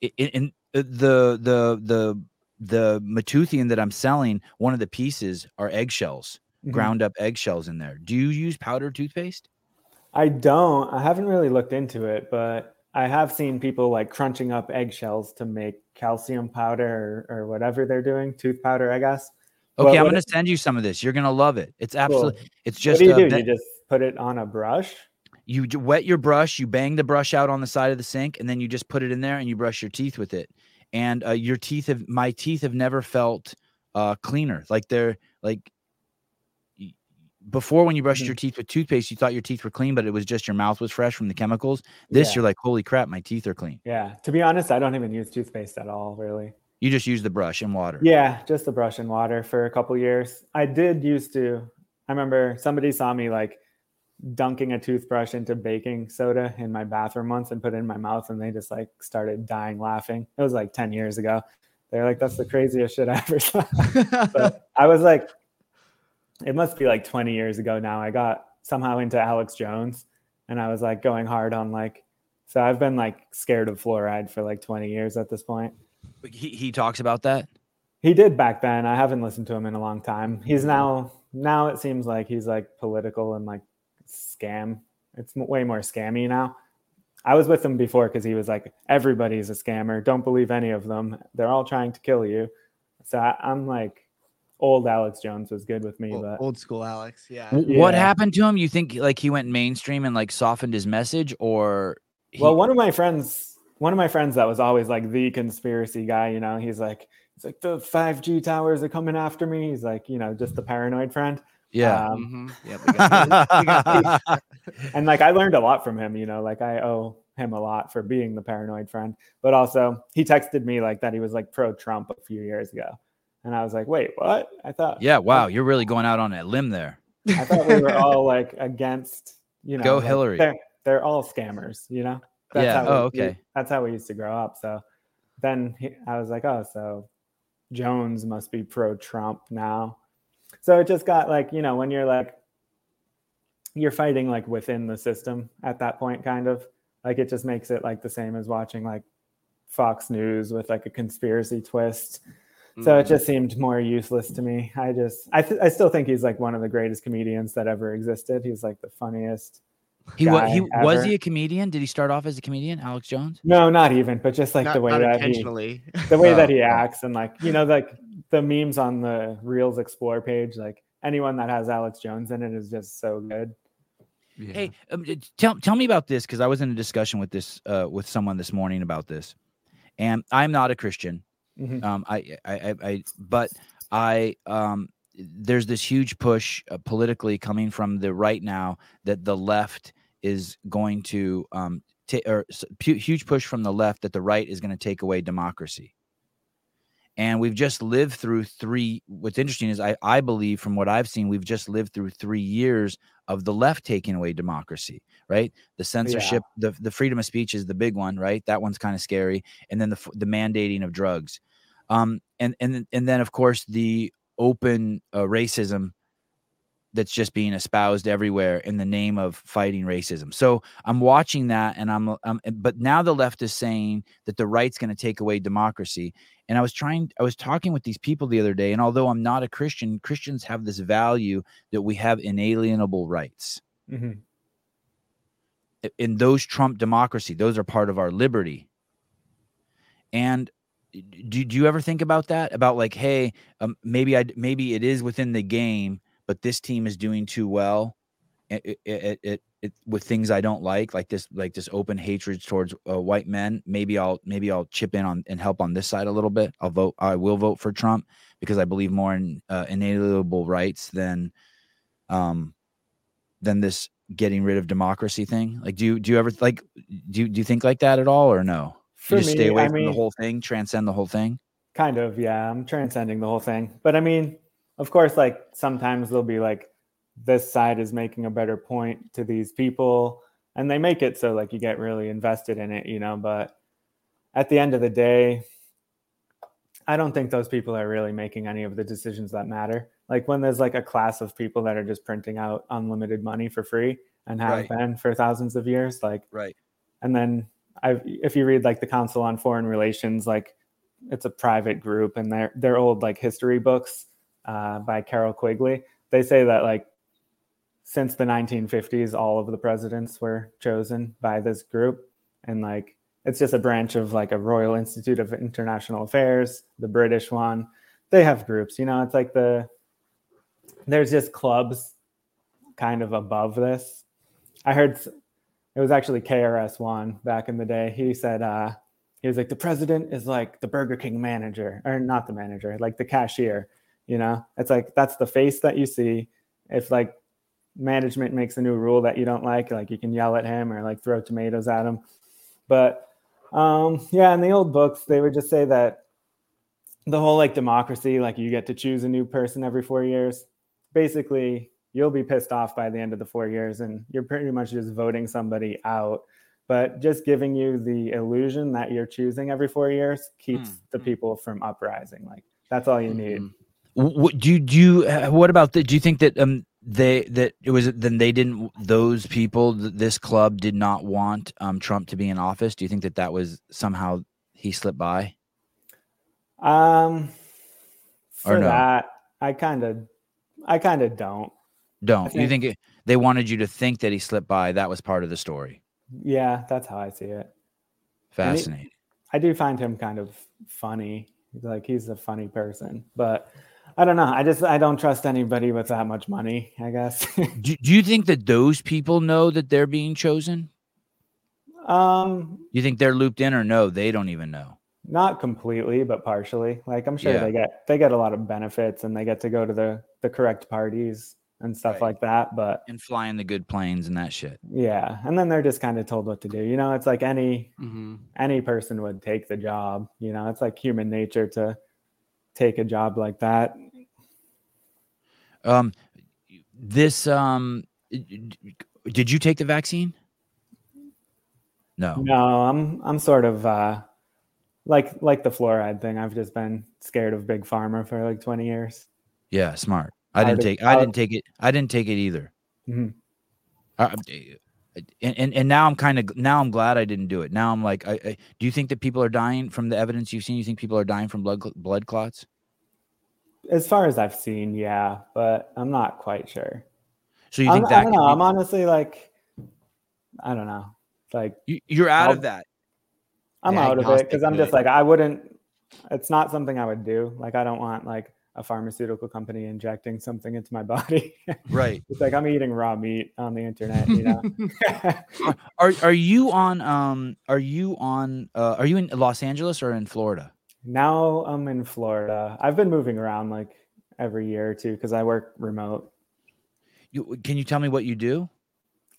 in uh, the the the the Matuthian that I'm selling, one of the pieces are eggshells, Mhm. ground up eggshells in there. Do you use powdered toothpaste? I don't. I haven't really looked into it, but I have seen people like crunching up eggshells to make calcium powder or, or whatever they're doing, tooth powder, I guess. Okay, What- I'm going to send you some of this. You're going to love it. It's Cool. absolutely. It's What just do you do? be- You just put it on a brush? you wet your brush, you bang the brush out on the side of the sink, and then you just put it in there and you brush your teeth with it. And uh, your teeth have my teeth have never felt uh, cleaner. Like they're like before when you brushed Mhm. your teeth with toothpaste, you thought your teeth were clean, but it was just your mouth was fresh from the chemicals. This Yeah. you're like, holy crap, my teeth are clean. Yeah. To be honest, I don't even use toothpaste at all, really. You just use the brush and water. Yeah, just the brush and water for a couple years. I did used to. I remember somebody saw me like dunking a toothbrush into baking soda in my bathroom once and put it in my mouth, and they just like started dying laughing. It was like ten years ago. They're like, "That's the craziest shit I ever saw." but I was like, it must be like 20 years ago now. I got somehow into Alex Jones and I was like going hard on like, so I've been like scared of fluoride for like 20 years at this point. He, he talks about that. He did back then. I haven't listened to him in a long time. He's mm-hmm. now, now it seems like he's like political and like scam. It's way more scammy now. I was with him before because he was like, everybody's a scammer. Don't believe any of them. They're all trying to kill you. So I, I'm like, old Alex Jones was good with me, Old, but old school Alex. Yeah. W- What happened to him? You think like he went mainstream and like softened his message, or he, well, one of my friends, one of my friends that was always like the conspiracy guy, you know, he's like, he's like the 5G towers are coming after me. He's like, you know, just the paranoid friend. yeah. Um, Mhm. Yep, we got this. We got this. and like I learned a lot from him, you know, like I owe him a lot for being the paranoid friend. But also he texted me like that he was like pro Trump a few years ago. And I was like, wait, what? I thought yeah. Wow, you're really going out on a limb there. I thought we were all like against, you know, Go like, Hillary. They're, they're all scammers, you know. Yeah, how oh, we- okay. that's how we used to grow up. So then he, I was like, oh, so Jones must be pro Trump now. So it just got like, you know, when you're like, you're fighting like within the system at that point, kind of like it just makes it like the same as watching like Fox News with like a conspiracy twist. So it Mhm. just seemed more useless to me. I just, I, th- I still think he's like one of the greatest comedians that ever existed. He's like the funniest. He was guy he was he a comedian? Did he start off as a comedian, Alex Jones? No, not even, but just like not, the way that he, the way Oh, that he acts and like you know like the memes on the reels explore page like anyone that has alex jones in it is just so good Yeah. Hey, um, tell tell me about this because I was in a discussion with this uh, with someone this morning about this, and I'm not a Christian. Mhm. Um, I, I, I, I, but I, um, there's this huge push uh, politically coming from the right now that the left is going to, um, ta- or huge push from the left that the right is going to take away democracy. And we've just lived through three. What's interesting is I, I believe from what I've seen, we've just lived through three years of the left taking away democracy, right? The censorship, the, the freedom of speech is the big one, right? That one's kind of scary. And then the, the mandating of drugs. Um, and, and, then- and then of course the open uh, racism that's just being espoused everywhere in the name of fighting racism. So I'm watching that and I'm, um, but now the left is saying that the right's going to take away democracy. And I was trying, I was talking with these people the other day, and although I'm not a Christian, Christians have this value that we have inalienable rights. Mhm. I- In those trump democracy, those are part of our liberty. And do, do you ever think about that? About like, hey, um, maybe I maybe it is within the game, but this team is doing too well. It, it, it, it, it with things I don't like, like this, like this open hatred towards uh, white men. Maybe I'll maybe I'll chip in on and help on this side a little bit. I'll vote. I will vote for Trump because I believe more in uh, inalienable rights than, um, than this getting rid of democracy thing. Like, do you do you ever like do you, do you think like that at all or no? For you just stay away I from the whole thing, transcend the whole thing. kind of yeah i'm transcending the whole thing but i mean of course like sometimes they'll be like this side is making a better point to these people and they make it so like you get really invested in it, you know. But at the end of the day, I don't think those people are really making any of the decisions that matter. Like when there's like a class of people that are just printing out unlimited money for free and have Right. been for thousands of years, like Right. and then I, if you read like the Council on Foreign Relations, like it's a private group, and they're they're old like history books uh, by Carroll Quigley. They say that like since the 1950s, all of the presidents were chosen by this group, and like it's just a branch of like a Royal Institute of International Affairs, the British one. They have groups, you know. It's like the there's just clubs kind of above this. I heard it was actually KRS One back in the day. He said uh, he was like the president is like the Burger King manager, or not the manager, like the cashier. You know, it's like that's the face that you see. If like management makes a new rule that you don't like, like you can yell at him or like throw tomatoes at him. But um, yeah, in the old books, they would just say that the whole like democracy, like you get to choose a new person every four years. Basically, you'll be pissed off by the end of the four years, and you're pretty much just voting somebody out. But just giving you the illusion that you're choosing every four years keeps Hmm, the hmm. people from uprising. Like that's all you need. Mhm. What do you, do you uh, what about the do you think that um they that it was then they didn't those people th- this club did not want um Trump to be in office do you think that that was somehow he slipped by Um, Or for no? that, I kind of, I kind of don't. don't you think- think it, they wanted you to think that he slipped by that was part of the story Yeah, that's how I see it. And he- fascinating I do find him kind of funny. Like he's a funny person, but I don't know. I just I don't trust anybody with that much money. I guess. do, do you think that those people know that they're being chosen um, you think they're looped in or no they don't even know not completely, but partially. Like I'm sure Yeah. they get they get a lot of benefits and they get to go to the the correct parties and stuff Right. like that. But and flying the good planes and that shit yeah, and then they're just kind of told what to do. You know, it's like any Mhm. any person would take the job. You know, it's like human nature to take a job like that. Um this um did you take the vaccine no No, I'm I'm sort of uh like like the fluoride thing. I've just been scared of big pharma for like 20 years. Yeah, smart. I Hard didn't take. I didn't take it. I didn't take it either. Mhm. Uh, and, and and now I'm kind of now I'm glad I didn't do it. Now I'm like, I, I, do you think that people are dying from the evidence you've seen? You think people are dying from blood blood clots? As far as I've seen, yeah, but I'm not quite sure. So you I'm, think I don't know. be- I'm honestly like I don't know. Like you, you're out I'll- of that? I'm Yeah, out of it because I'm just like I wouldn't. It's not something I would do. Like I don't want like a pharmaceutical company injecting something into my body. Right. it's like I'm eating raw meat on the internet. You know. Are are you on? Um. Are you on? Uh. Are you in Los Angeles or in Florida? Now I'm in Florida. I've been moving around like every year or two because I work remote. You can you tell me what you do?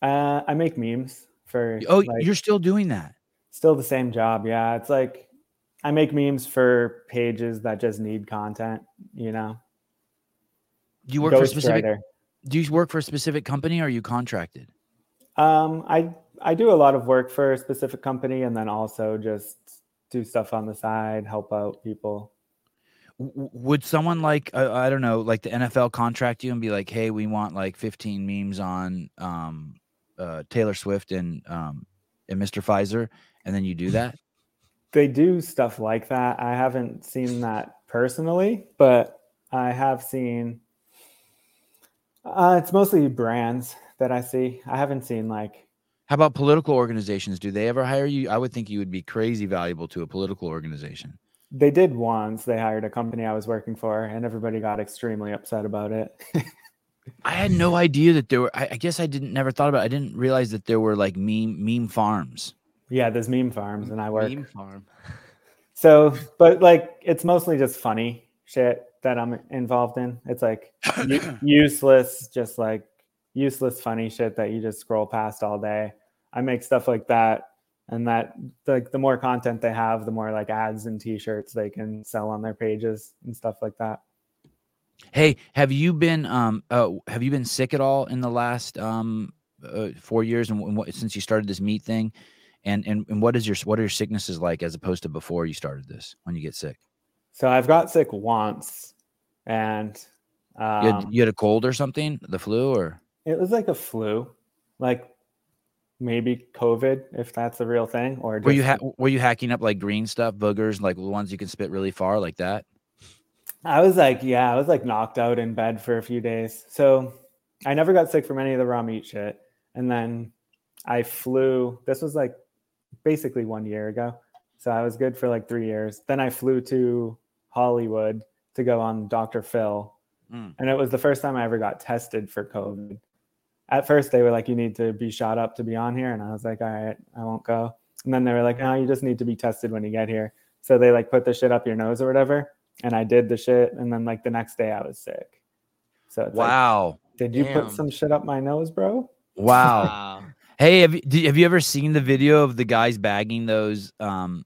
Uh, I make memes for. Oh, like, you're still doing that. still the same job. Yeah, it's like I make memes for pages that just need content. You know, Do you work for a specific? Ghostwriter. Do you work for a specific company or are you contracted? Um, I I do a lot of work for a specific company, and then also just do stuff on the side, help out people. Would someone like uh, I don't know, like the NFL contract you and be like, "Hey, we want like 15 memes on um, uh, Taylor Swift and um, and Mr. Pfizer," and then you do that? They do stuff like that. I haven't seen that personally, but I have seen. Uh, it's mostly brands that I see. I haven't seen like How about political organizations? Do they ever hire you? I would think you would be crazy valuable to a political organization. they did once. They hired a company I was working for, and everybody got extremely upset about it. I had no idea that there were. I, I guess I didn't never thought about. It. I didn't realize that there were like meme meme farms. yeah, there's meme farms, and I work. Meme farm. So, but like, it's mostly just funny shit that I'm involved in. It's like useless, just like useless, funny shit that you just scroll past all day. I make stuff like that, and that like the more content they have, the more like ads and T-shirts they can sell on their pages and stuff like that. Hey, have you been um uh have you been sick at all in the last um uh, four years, and, and what, since you started this meat thing, and and and what is your what are your sicknesses like as opposed to before you started this when you get sick? So I've got sick once, and um, You had, you had a cold or something, the flu, or it was like a flu, like maybe COVID, if that's a real thing, or were you ha- were you hacking up like green stuff, boogers, like the ones you can spit really far, like that? I was like, yeah, I was like knocked out in bed for a few days. So I never got sick from any of the raw meat shit. And then I flew, this was like basically one year ago. So I was good for like three years. Then I flew to Hollywood to go on Dr. Phil. Mm. And it was the first time I ever got tested for COVID. At first, they were like, you need to be shot up to be on here. And I was like, all right, I won't go. And then they were like, no, you just need to be tested when you get here. So they like put the shit up your nose or whatever and I did the shit, and then like the next day I was sick. So it's like, Wow, did you Damn. put some shit up my nose, bro? wow. Hey, have you have you ever seen the video of the guys bagging those um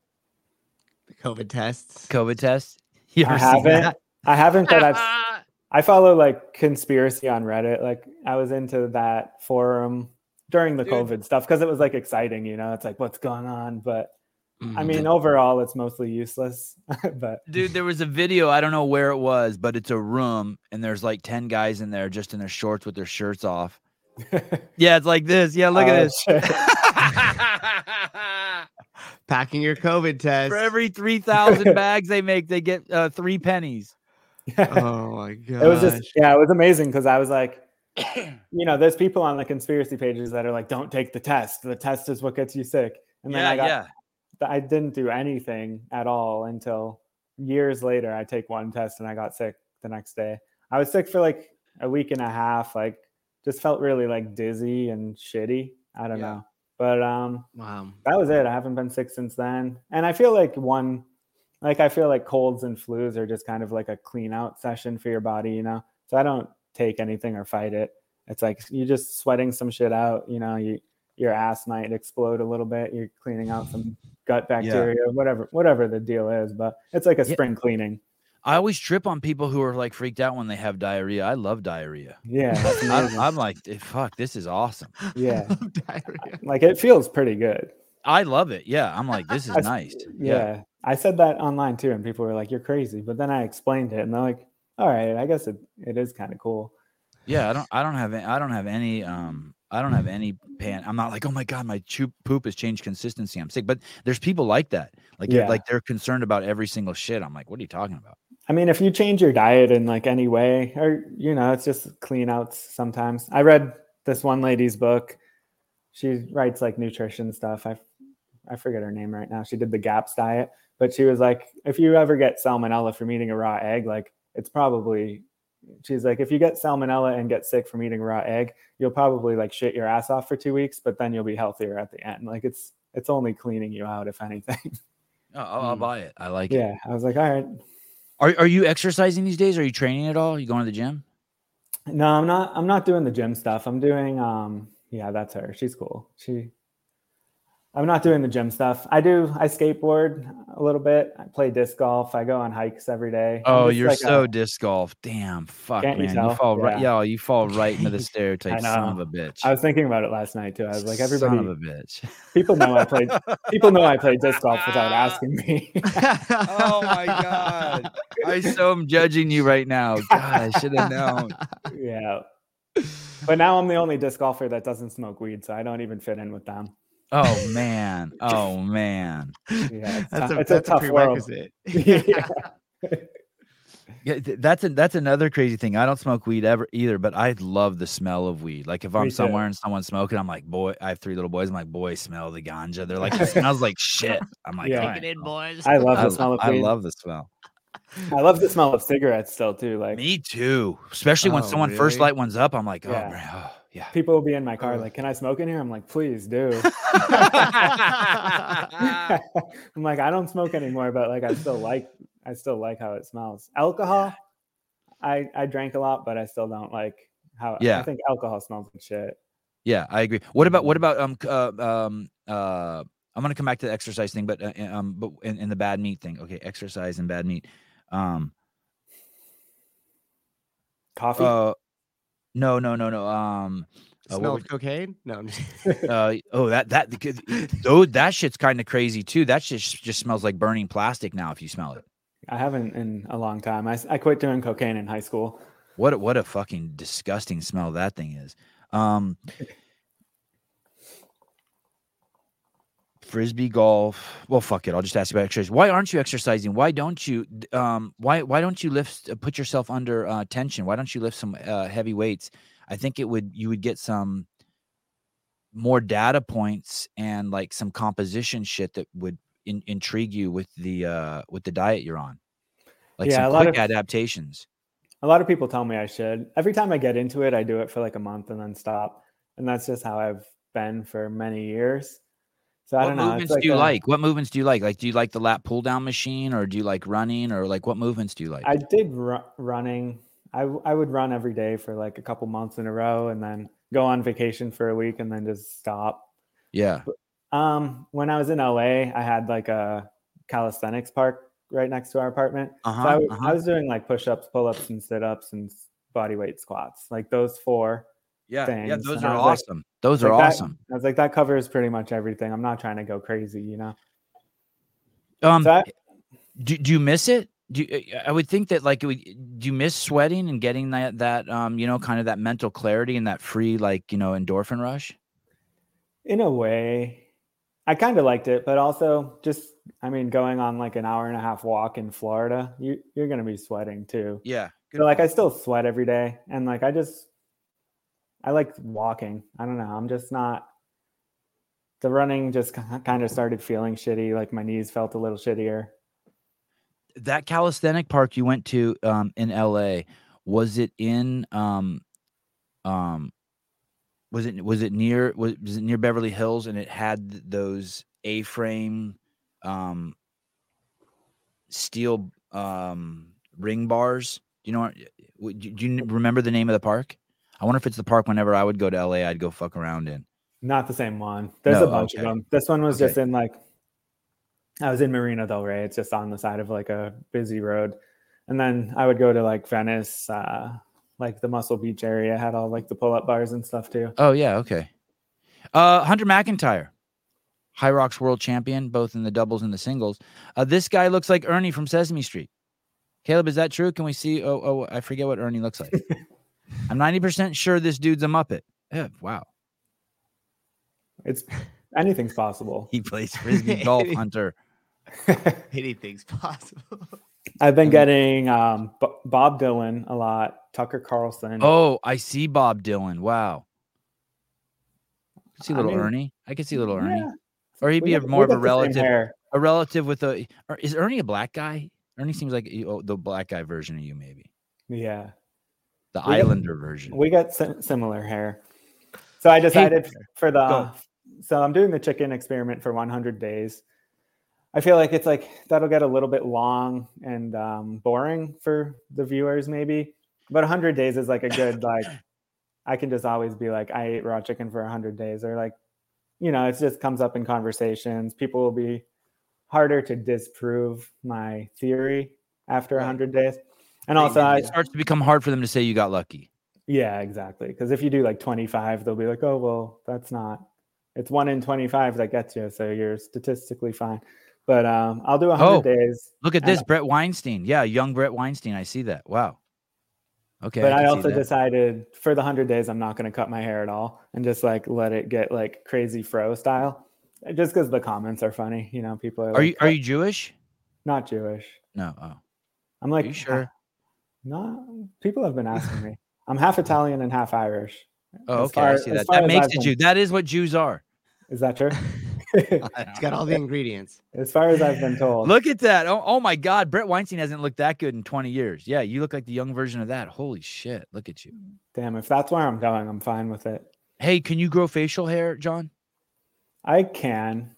COVID tests. COVID tests? You I ever seen haven't. that? I haven't, but I've I follow like conspiracy on Reddit. Like I was into that forum during the Dude. COVID stuff because it was like exciting, you know. It's like what's going on, but I Mhm. mean, overall, it's mostly useless. but Dude, there was a video. I don't know where it was, but it's a room, and there's like ten guys in there, just in their shorts with their shirts off. Yeah, it's like this. Yeah, look Oh, at this. packing your COVID test. For every three thousand bags they make, they get uh, three pennies. Oh my god. it was just yeah, it was amazing because I was like, you know, there's people on the conspiracy pages that are like, don't take the test. The test is what gets you sick. And then yeah, I got yeah. I didn't do anything at all until years later. I take one test and I got sick the next day. I was sick for like a week and a half, like just felt really like dizzy and shitty. I don't Yeah. know. But um wow. that was it. I haven't been sick since then. And I feel like one like I feel like colds and flus are just kind of like a clean out session for your body, you know. So I don't take anything or fight it. It's like you're just sweating some shit out, you know, you your ass might explode a little bit. You're cleaning out some gut bacteria, whatever, whatever the deal is. But it's like a Yeah. spring cleaning. I always trip on people who are like freaked out when they have diarrhea. I love diarrhea. Yeah, I'm. I'm like, "Eh, fuck, this is awesome. Yeah. Diarrhea. like it feels pretty good. I love it. Yeah, I'm like, this is nice. Yeah. I said that online too, and people were like, "You're crazy." But then I explained it, and they're like, "All right, I guess it, it is kind of cool." Yeah, I don't I don't have any, I don't have any um I don't have any pan. I'm not like, oh my god, my chew, poop has changed consistency. I'm sick. But there's people like that. Like they're Yeah. like they're concerned about every single shit. I'm like, what are you talking about? I mean, if you change your diet in like any way, or you know, it's just clean outs sometimes. I read this one lady's book. She writes like nutrition stuff. I I forget her name right now. She did the GAPS diet, but she was like, if you ever get salmonella from eating a raw egg, like it's probably she's like, if you get salmonella and get sick from eating a raw egg, you'll probably like shit your ass off for two weeks, but then you'll be healthier at the end. Like it's it's only cleaning you out, if anything. Oh, I'll, I'll Mm. buy it. I like it. yeah. I was like, all right, Are are you exercising these days? Are you training at all? Are You going to the gym? No, I'm not. I'm not doing the gym stuff. I'm doing. Um, yeah, that's her. She's cool. She. I'm not doing the gym stuff. I do. I skateboard a little bit. I play disc golf. I go on hikes every day. Oh, you're like so a- disc golf. Damn, fuck, you man. You, tell? fall right. Yeah. Yeah, you fall right into the stereotype. Son of a bitch. I was thinking about it last night too. I was like, everybody. Son of a bitch. people know I played. People know I play disc golf without asking me. oh my god. I so am judging you right now. God, I should have known. yeah. But now I'm the only disc golfer that doesn't smoke weed, so I don't even fit in with them. Oh man. Oh man. Yeah, That's a, it's a that's a world. prerequisite. yeah. Yeah, that's a that's another crazy thing. I don't smoke weed ever either, but I love the smell of weed. Like if I'm too. somewhere and someone's smoking, I'm like, boy, I have three little boys. I'm like, boy, smell the ganja. They're like, it smells like shit. I'm like, Yeah. Take it in, boys. I love I, the smell of I love the smell. I love the smell of cigarettes still too. Like Me too. Especially when Oh, someone first really? light ones up, I'm like, oh, Yeah. man, oh yeah. people will be in my car, like, "Can I smoke in here?" I'm like, "Please do." I'm like, I don't smoke anymore, but like, I still like, I still like how it smells. Alcohol, I I drank a lot, but I still don't like how. Yeah. I think alcohol smells like shit. Yeah, I agree. What about what about um uh, um uh I'm gonna come back to the exercise thing, but uh, uh, um but in, in the bad meat thing. Okay, exercise and bad meat. Um Coffee. uh no no no no um Uh, Smell would- of cocaine? No. Uh, oh, that that because- oh, that shit's kind of crazy too. That shit just just smells like burning plastic now. If you smell it, I haven't in a long time. I, I quit doing cocaine in high school. what what a fucking disgusting smell that thing is. Um, frisbee golf. Well, fuck it. I'll just ask you about exercise. Why aren't you exercising? Why don't you? Um, why why don't you lift? uh, Put yourself under uh, tension. Why don't you lift some uh, heavy weights? I think it would. You would get some more data points and like some composition shit that would in, intrigue you with the uh with the diet you're on. Like Yeah, some quick of- adaptations. A lot of people tell me I should. Every time I get into it, I do it for like a month and then stop. And that's just how I've been for many years. So I what don't know. movements it's do you a- like? What movements do you like? Like, do you like the lat pull down machine, or do you like running, or like what movements do you like? I did ru- running. I would run every day for like a couple months in a row and then go on vacation for a week and then just stop. yeah, Um, when I was in LA, I had like a calisthenics park right next to our apartment. uh-huh, So I, w- uh-huh. I was doing like push-ups, pull-ups, and sit-ups and body weight squats, like those four. Yeah, yeah. Those and are was like- awesome. those like are that- awesome. I was like, that covers pretty much everything. I'm not trying to go crazy, you know. Um, So I- do, do you miss it? Do you, I would think that like it would, do you miss sweating and getting that that um you know kind of that mental clarity and that free like you know endorphin rush? in a way, I kind of liked it, but also just, I mean, going on like an hour and a half walk in Florida, you you're gonna be sweating too. Yeah. So like, I still sweat every day, and like, I just, I like walking. I don't know. I'm just not. The running just kind of started feeling shitty. Like my knees felt a little shittier. that calisthenic park you went to um in LA was it in um um was it was it near was, was it near Beverly Hills and it had those A-frame um steel um ring bars do you know do you remember the name of the park I wonder if it's the park whenever I would go to LA I'd go fuck around in Not the same one. There's No, a bunch okay. of them. This one was Okay. just in like, I was in Marina Del Rey. It's just on the side of like a busy road. And then I would go to like Venice, uh, like the Muscle Beach area had all like the pull up bars and stuff too. Oh yeah, okay. Uh, Hunter McIntyre, Hyrox world champion, both in the doubles and the singles. Uh, this guy looks like Ernie from Sesame Street. Caleb, is that true? Can we see? Oh, oh, I forget what Ernie looks like. I'm 90% sure this dude's a Muppet. Yeah, wow. It's anything's possible. He plays frisbee golf, Hunter. Anything's possible. I've been getting um, B- Bob Dylan a lot, Tucker Carlson. Oh, I see Bob Dylan. Wow. I see I little mean, Ernie. I could see little Ernie. Yeah. Or he'd We be a, got- more of a got the same relative. A relative with a. Or is Ernie a black guy? Ernie seems like oh, the black guy version of you, maybe Yeah. The We got- Islander version. We got sim- similar hair. So I decided f- for the Go. so I'm doing the chicken experiment for 100 days. I feel like it's like that'll get a little bit long and um, boring for the viewers, maybe. But 100 days is like a good like. I can just always be like, I ate raw chicken for 100 days, or like, you know, it just comes up in conversations. People will be harder to disprove my theory after 100 days. And also, I, it starts to become hard for them to say you got lucky. yeah, exactly. Because if you do like 25, they'll be like, oh, well, that's not, it's one in 25 that gets you. So you're statistically fine. But um, I'll do 100 Oh. days. Look at this. Bret Weinstein. Yeah, young Bret Weinstein. I see that. Wow. Okay. but I, see also decided for the 100 days, I'm not going to cut my hair at all and just like let it get like crazy fro style. Just because the comments are funny. You know, people are, Are like, you are you Jewish? not Jewish? No. Oh. I'm like, you sure? No, people have been asking me. I'm half Italian and half Irish. Oh, okay. far- I see that. That makes I've it been- Jew. That is what Jews are. Is that true? It's got all the ingredients. as far as I've been told. Look at that. Oh, oh my God. Bret Weinstein hasn't looked that good in 20 years. Yeah, you look like the young version of that. Holy shit. Look at you. Damn, if that's where I'm going, I'm fine with it. Hey, can you grow facial hair, John? I can.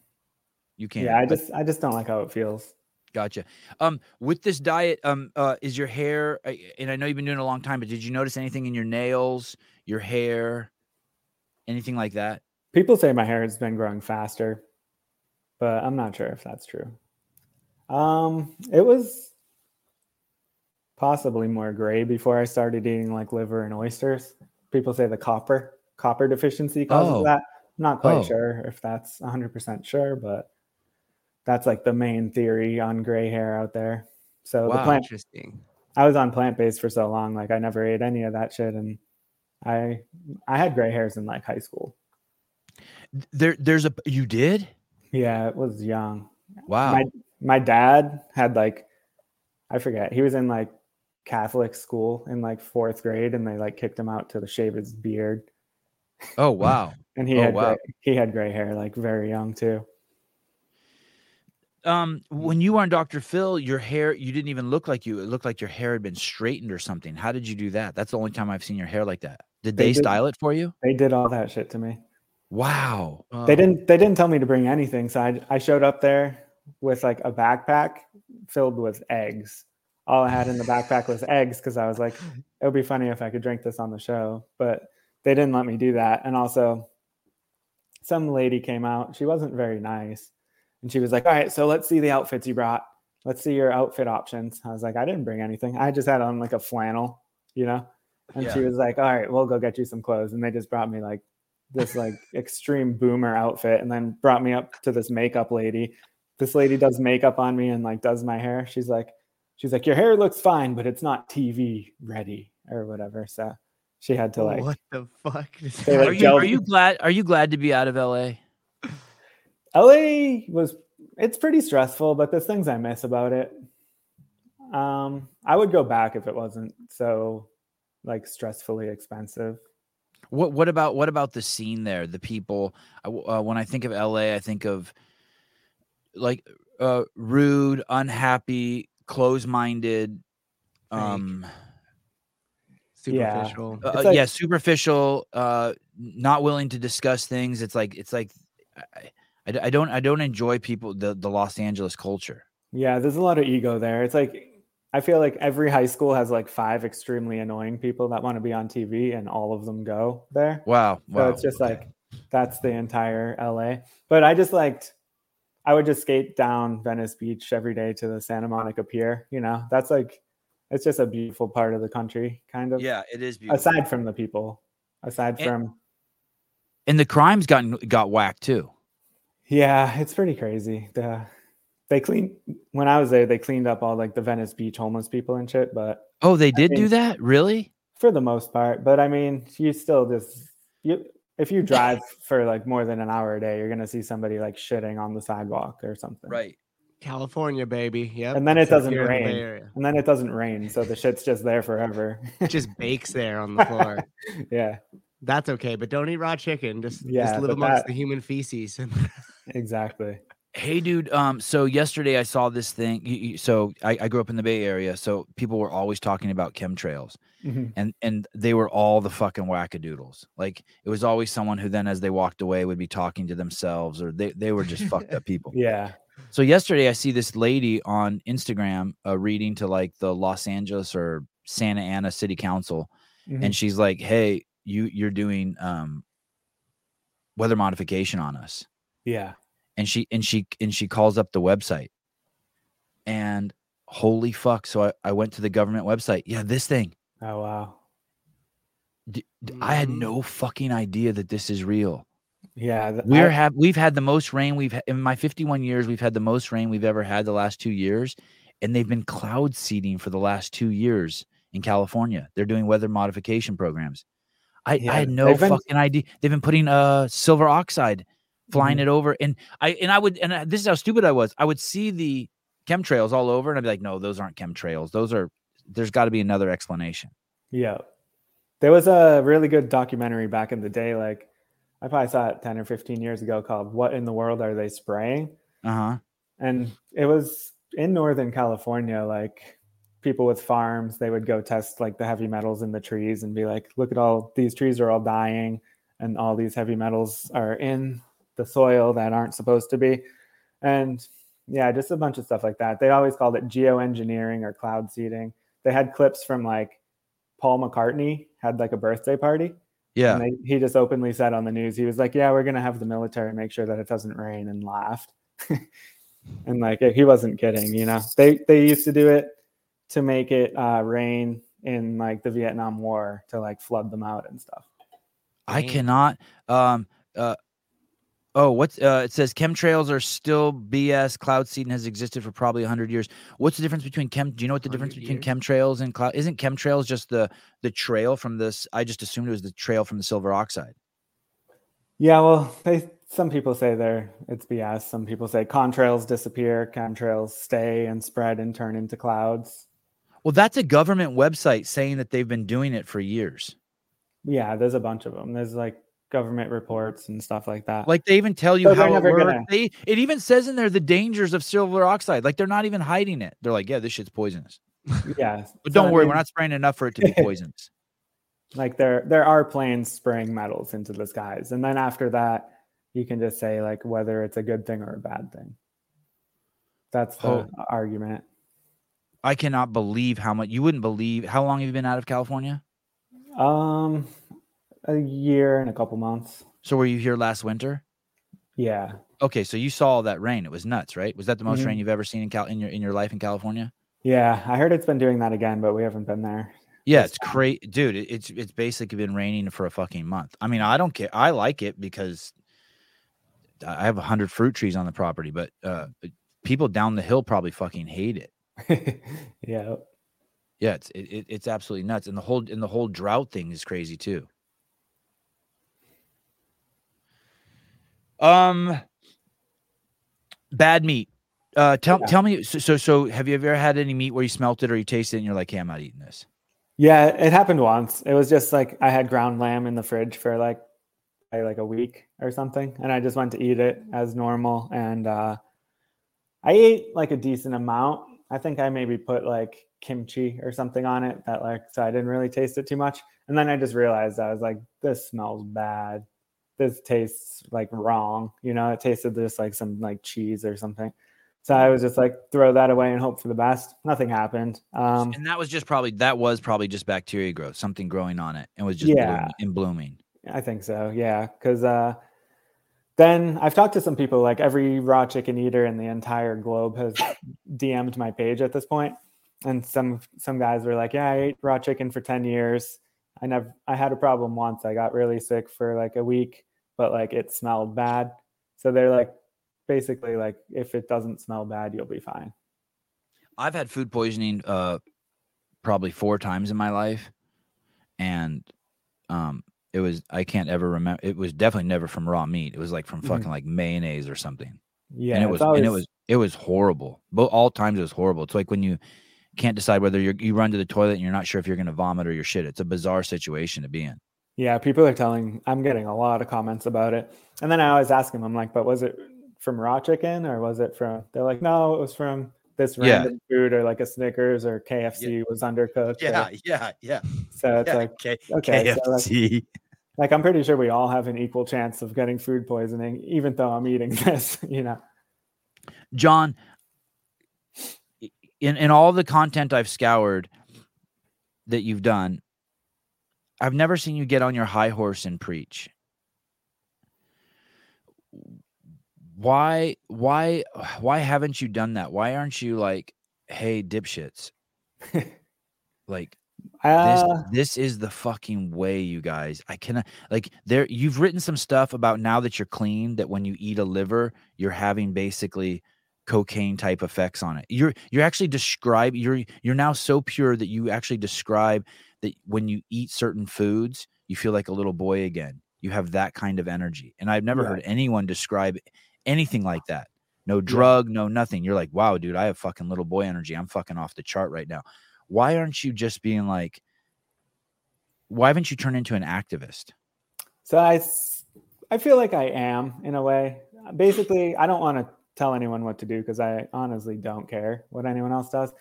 You can. yeah, I but- just I just don't like how it feels. Gotcha. Um, with this diet, um, uh, is your hair? uh, And I know you've been doing it a long time, but did you notice anything in your nails, your hair, anything like that? People say my hair has been growing faster, but I'm not sure if that's true. Um, it was possibly more gray before I started eating like liver and oysters. People say the copper copper deficiency causes Oh. that. I'm not quite Oh. sure if that's 100% sure, but that's like the main theory on gray hair out there. So the plant Interesting. I was on plant based for so long, like I never ate any of that shit, and I I had gray hairs in like high school. There, there's a you did. Yeah, it was young. Wow. My my dad had like I forget he was in like Catholic school in like fourth grade, and they like kicked him out to shave his beard, oh wow. and he Oh, had wow. gray, he had gray hair like very young too. Um, when you were on Dr. Phil, your hair you didn't even look like you. It looked like your hair had been straightened or something. How did you do that? That's the only time I've seen your hair like that. Did They they, did- style it for you? They did all that shit to me. Wow. They didn't they didn't tell me to bring anything, so I I showed up there with like a backpack filled with eggs. All I had in the backpack was eggs because I was like, it would be funny if I could drink this on the show, but they didn't let me do that. And also, some lady came out. She wasn't very nice, and she was like, "All right, so let's see the outfits you brought. Let's see your outfit options." I was like, "I didn't bring anything. I just had on like a flannel, you know." And she was like, "All right, we'll go get you some clothes." And they just brought me like this like extreme boomer outfit and then brought me up to this makeup lady. This lady does makeup on me and like does my hair. She's like, she's like, your hair looks fine, but it's not TV ready or whatever. So she had to oh, like what the fuck? is They, that? like, Are you, are you glad? Are you glad to be out of LA? LA was it's pretty stressful, but there's things I miss about it. Um, I would go back if it wasn't so like stressfully expensive. What What about what about the scene there? The people. I w- Uh, when I think of LA, I think of like uh, rude, unhappy, close-minded. Um, Yeah. Superficial. uh, like- yeah, superficial. Uh, not willing to discuss things. It's like it's like I, I, I don't I don't enjoy people the the Los Angeles culture. Yeah, there's a lot of ego there. It's like I feel like every high school has like five extremely annoying people that want to be on TV, and all of them go there. Wow, So wow. it's just okay. like that's the entire LA. But I just liked I would just skate down Venice Beach every day to the Santa Monica Pier. You know, that's like it's just a beautiful part of the country, kind of. yeah, it is beautiful. Aside from the people, aside And- from and the crimes got got whacked too. Yeah, it's pretty crazy. The they cleaned when I was there. They cleaned up all like the Venice Beach homeless people and shit, but Oh, they did do that? Really? for the most part. But I mean, you still just you if you drive for like more than an hour a day, you're gonna see somebody like shitting on the sidewalk or something. Right. California, baby. Yep. And then it doesn't here in the rain. And then it doesn't rain, so the shit's just there forever. It just bakes there on the floor. yeah, That's okay, but don't eat raw chicken. Just, Yeah, just live but amongst that- the human feces. exactly. Hey, dude. Um. So yesterday I saw this thing. So I, I grew up in the Bay Area. So people were always talking about chemtrails, Mhm. and and they were all the fucking wackadoodles. Like it was always someone who then, as they walked away, would be talking to themselves, or they they were just fucked up people. Yeah. So yesterday I see this lady on Instagram uh, reading to like the Los Angeles or Santa Ana City Council, Mhm. and she's like, "Hey, you you're doing um weather modification on us." yeah. And she and she and she calls up the website and holy fuck so i, I went to the government website yeah this thing Oh wow. D- d- i had Mhm. no fucking idea that this is real Yeah. th- we're I- have we've had the most rain we've ha- in my 51 years we've had the most rain we've ever had the last two years and they've been cloud seeding for the last two years in california they're doing weather modification programs i, Yeah, I had no been- fucking idea they've been putting uh silver oxide flying Mhm. it over and i and i would and I, this is how stupid i was i would see the chemtrails all over and i'd be like no those aren't chemtrails those are there's got to be another explanation Yeah. There was a really good documentary back in the day, like I probably saw it 10 or 15 years ago called What in the World Are They Spraying? uh-huh And it was in Northern California, like people with farms, they would go test like the heavy metals in the trees and be like, look at all these trees are all dying and all these heavy metals are in the soil that aren't supposed to be. And yeah, just a bunch of stuff like that. They always called it geoengineering or cloud seeding. They had clips from like Paul McCartney had like a birthday party. yeah And they, he just openly said on the news, he was like, "Yeah, we're gonna have the military make sure that it doesn't rain," and laughed. and like he wasn't kidding, you know. They they used to do it to make it uh, rain in like the Vietnam War to like flood them out and stuff. I cannot. Um. Uh. Oh, what's uh? It says chemtrails are still BS. Cloud seeding has existed for probably hundred years. What's the difference between chem? Do you know what the difference 100 between chemtrails and cloud? Isn't chemtrails just the the trail from this? I just assumed it was the trail from the silver oxide. Yeah, well, they some people say they're it's BS. Some people say contrails disappear, chemtrails stay and spread and turn into clouds. Well, that's a government website saying that they've been doing it for years. Yeah, there's a bunch of them. There's like government reports and stuff like that. Like they even tell you So how it works. gonna- They it even says in there the dangers of silver oxide. Like they're not even hiding it. They're like, yeah, this shit's poisonous. yeah, But so, don't I worry, mean, we're not spraying enough for it to be poisonous. like there there are planes spraying metals into the skies, and then after that, you can just say like whether it's a good thing or a bad thing. That's the Oh. argument. I cannot believe how much you wouldn't believe how long have you been out of California? Um, a year and a couple months. So were you here last winter? Yeah, Okay, so you saw all that rain. It was nuts, right? Was that the most Mhm. rain you've ever seen in Cal in your in your life in California? yeah. I heard it's been doing that again, but we haven't been there. Yeah, it's crazy, dude. It's it's basically been raining for a fucking month. I mean, I don't care. I like it because I have a hundred fruit trees on the property, but uh, people down the hill probably fucking hate it. yeah. Yeah, it's it, it, it's absolutely nuts, and the whole and the whole drought thing is crazy too. Um, bad meat. Uh, tell Yeah. tell me. So, so so have you ever had any meat where you smelt it or you tasted it and you're like, hey, I'm not eating this. Yeah, it happened once. It was just like I had ground lamb in the fridge for like like a week or something, and I just went to eat it as normal. And uh, I ate like a decent amount. I think I maybe put like kimchi or something on it that like so I didn't really taste it too much. And then I just realized I was like, this smells bad. This tastes like wrong. You know, it tasted just like some like cheese or something. So I was just like throw that away and hope for the best. Nothing happened. Um, and that was just probably that was probably just bacteria growth, something growing on it, and was just Yeah. blooming, and blooming. I think so. Yeah, because uh, then I've talked to some people. Like every raw chicken eater in the entire globe has DM'd my page at this point, and some some guys were like, "Yeah, I ate raw chicken for ten years. I never. I had a problem once. I got really sick for like a week, but like it smelled bad. So they're like, basically like, if it doesn't smell bad, you'll be fine. I've had food poisoning uh probably four times in my life. And um it was I can't ever remember it was definitely never from raw meat. It was like from Mhm. fucking like mayonnaise or something. Yeah, and it was and it was it was horrible. But all times it was horrible. It's like when you can't decide whether you're you run to the toilet and you're not sure if you're gonna vomit or your shit. It's a bizarre situation to be in. Yeah, people are telling. I'm getting a lot of comments about it, and then I always ask them. I'm like, "But was it from raw chicken or was it from?" They're like, "No, it was from this Yeah. random food or like a Snickers or KFC was undercooked." or- yeah, yeah. so it's like, K- okay, so like, KFC. like I'm pretty sure we all have an equal chance of getting food poisoning, even though I'm eating this. You know. John, in in all the content I've scoured that you've done, I've never seen you get on your high horse and preach. Why why why haven't you done that? Why aren't you like, hey, dipshits? Like this Uh, this is the fucking way, you guys. I cannot like there you've written some stuff about now that you're clean that when you eat a liver, you're having basically cocaine type effects on it. You're you're actually describe you're you're now so pure that you actually describe that when you eat certain foods, you feel like a little boy again. You have that kind of energy. And I've never Yeah. heard anyone describe anything like that. No drug, no nothing. You're like, wow, dude, I have fucking little boy energy. I'm fucking off the chart right now. Why aren't you just being like, why haven't you turned into an activist? So I, I feel like I am in a way. Basically, I don't want to tell anyone what to do because I honestly don't care what anyone else does.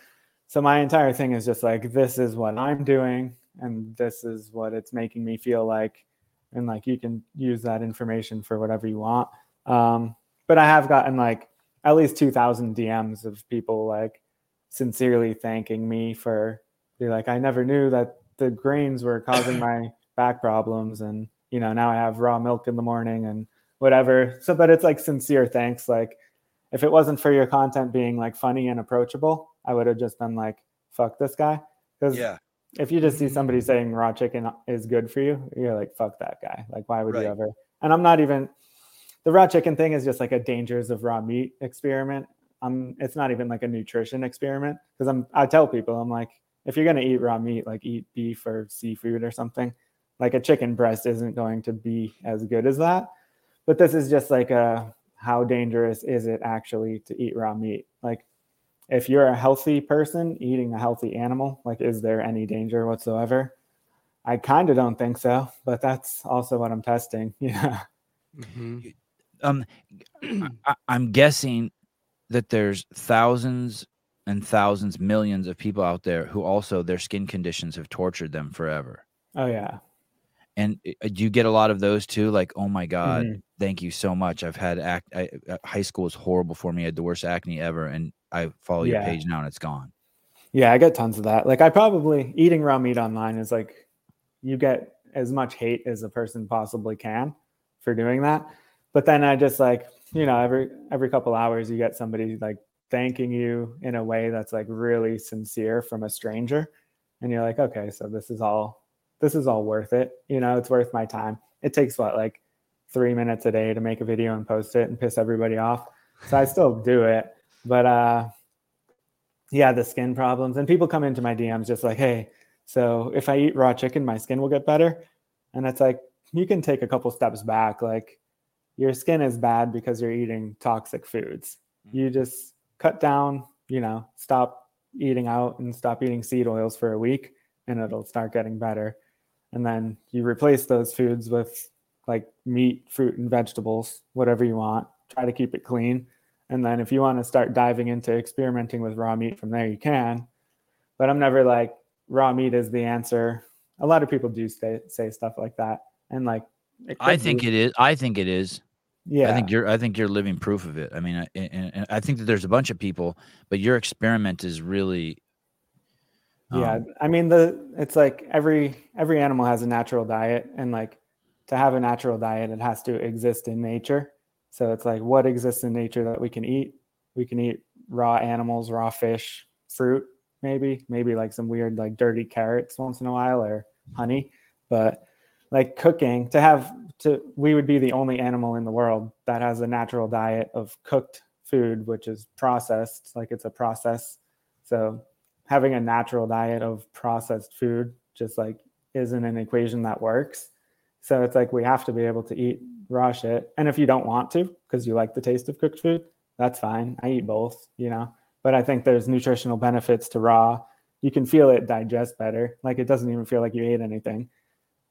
So my entire thing is just like this is what I'm doing and this is what it's making me feel like, and like you can use that information for whatever you want. Um, but I have gotten like at least two thousand DMs of people like sincerely thanking me for be like I never knew that the grains were causing my back problems and you know now i have raw milk in the morning and whatever so but it's like sincere thanks like if it wasn't for your content being like funny and approachable i would have just been like fuck this guy because if you just see somebody saying raw chicken is good for you, you're like, fuck that guy. Like, why would Right. you ever? And I'm not even the raw chicken thing is just like a dangers of raw meat experiment. Um, it's not even like a nutrition experiment because I'm I tell people I'm like, if you're gonna eat raw meat, like eat beef or seafood or something, like a chicken breast isn't going to be as good as that. But this is just like a how dangerous is it actually to eat raw meat? Like if you're a healthy person eating a healthy animal, like is there any danger whatsoever? I kind of don't think so, but that's also what I'm testing. Yeah. Mhm. Um, I, I'm guessing that there's thousands and thousands, millions of people out there who also their skin conditions have tortured them forever. Oh yeah. And uh, do you get a lot of those too? Like, oh my god, Mhm. thank you so much. I've had act. I, uh, high school was horrible for me. I had the worst acne ever, and I follow your Yeah. page now, and it's gone. Yeah, I get tons of that. Like I probably eating raw meat online is like you get as much hate as a person possibly can for doing that. But then I just like, you know, every every couple hours you get somebody like thanking you in a way that's like really sincere from a stranger. And you're like, okay, so this is all this is all worth it. You know, it's worth my time. It takes what, like three minutes a day to make a video and post it and piss everybody off. So I still do it. But uh yeah, the skin problems. And people come into my DMs just like, hey, so if I eat raw chicken, my skin will get better. And it's like, you can take a couple steps back. Like, your skin is bad because you're eating toxic foods. You just cut down, you know, stop eating out and stop eating seed oils for a week, and it'll start getting better. And then you replace those foods with like meat, fruit, and vegetables, whatever you want. Try to keep it clean. And then if you want to start diving into experimenting with raw meat from there, you can. But I'm never like raw meat is the answer. A lot of people do say say stuff like that, and like I think be. it is. I think it is. Yeah, I think you're. I think you're living proof of it. I mean, I, and, and I think that there's a bunch of people, but your experiment is really. yeah. um, I mean the it's like every every animal has a natural diet, and like to have a natural diet, it has to exist in nature. So it's like what exists in nature that we can eat. We can eat raw animals, raw fish, fruit, maybe, maybe like some weird like dirty carrots once in a while or honey. But like cooking to have to we would be the only animal in the world that has a natural diet of cooked food which is processed like it's a process so having a natural diet of processed food just like isn't an equation that works so it's like we have to be able to eat raw shit and if you don't want to because you like the taste of cooked food that's fine i eat both you know but i think there's nutritional benefits to raw you can feel it digest better like it doesn't even feel like you ate anything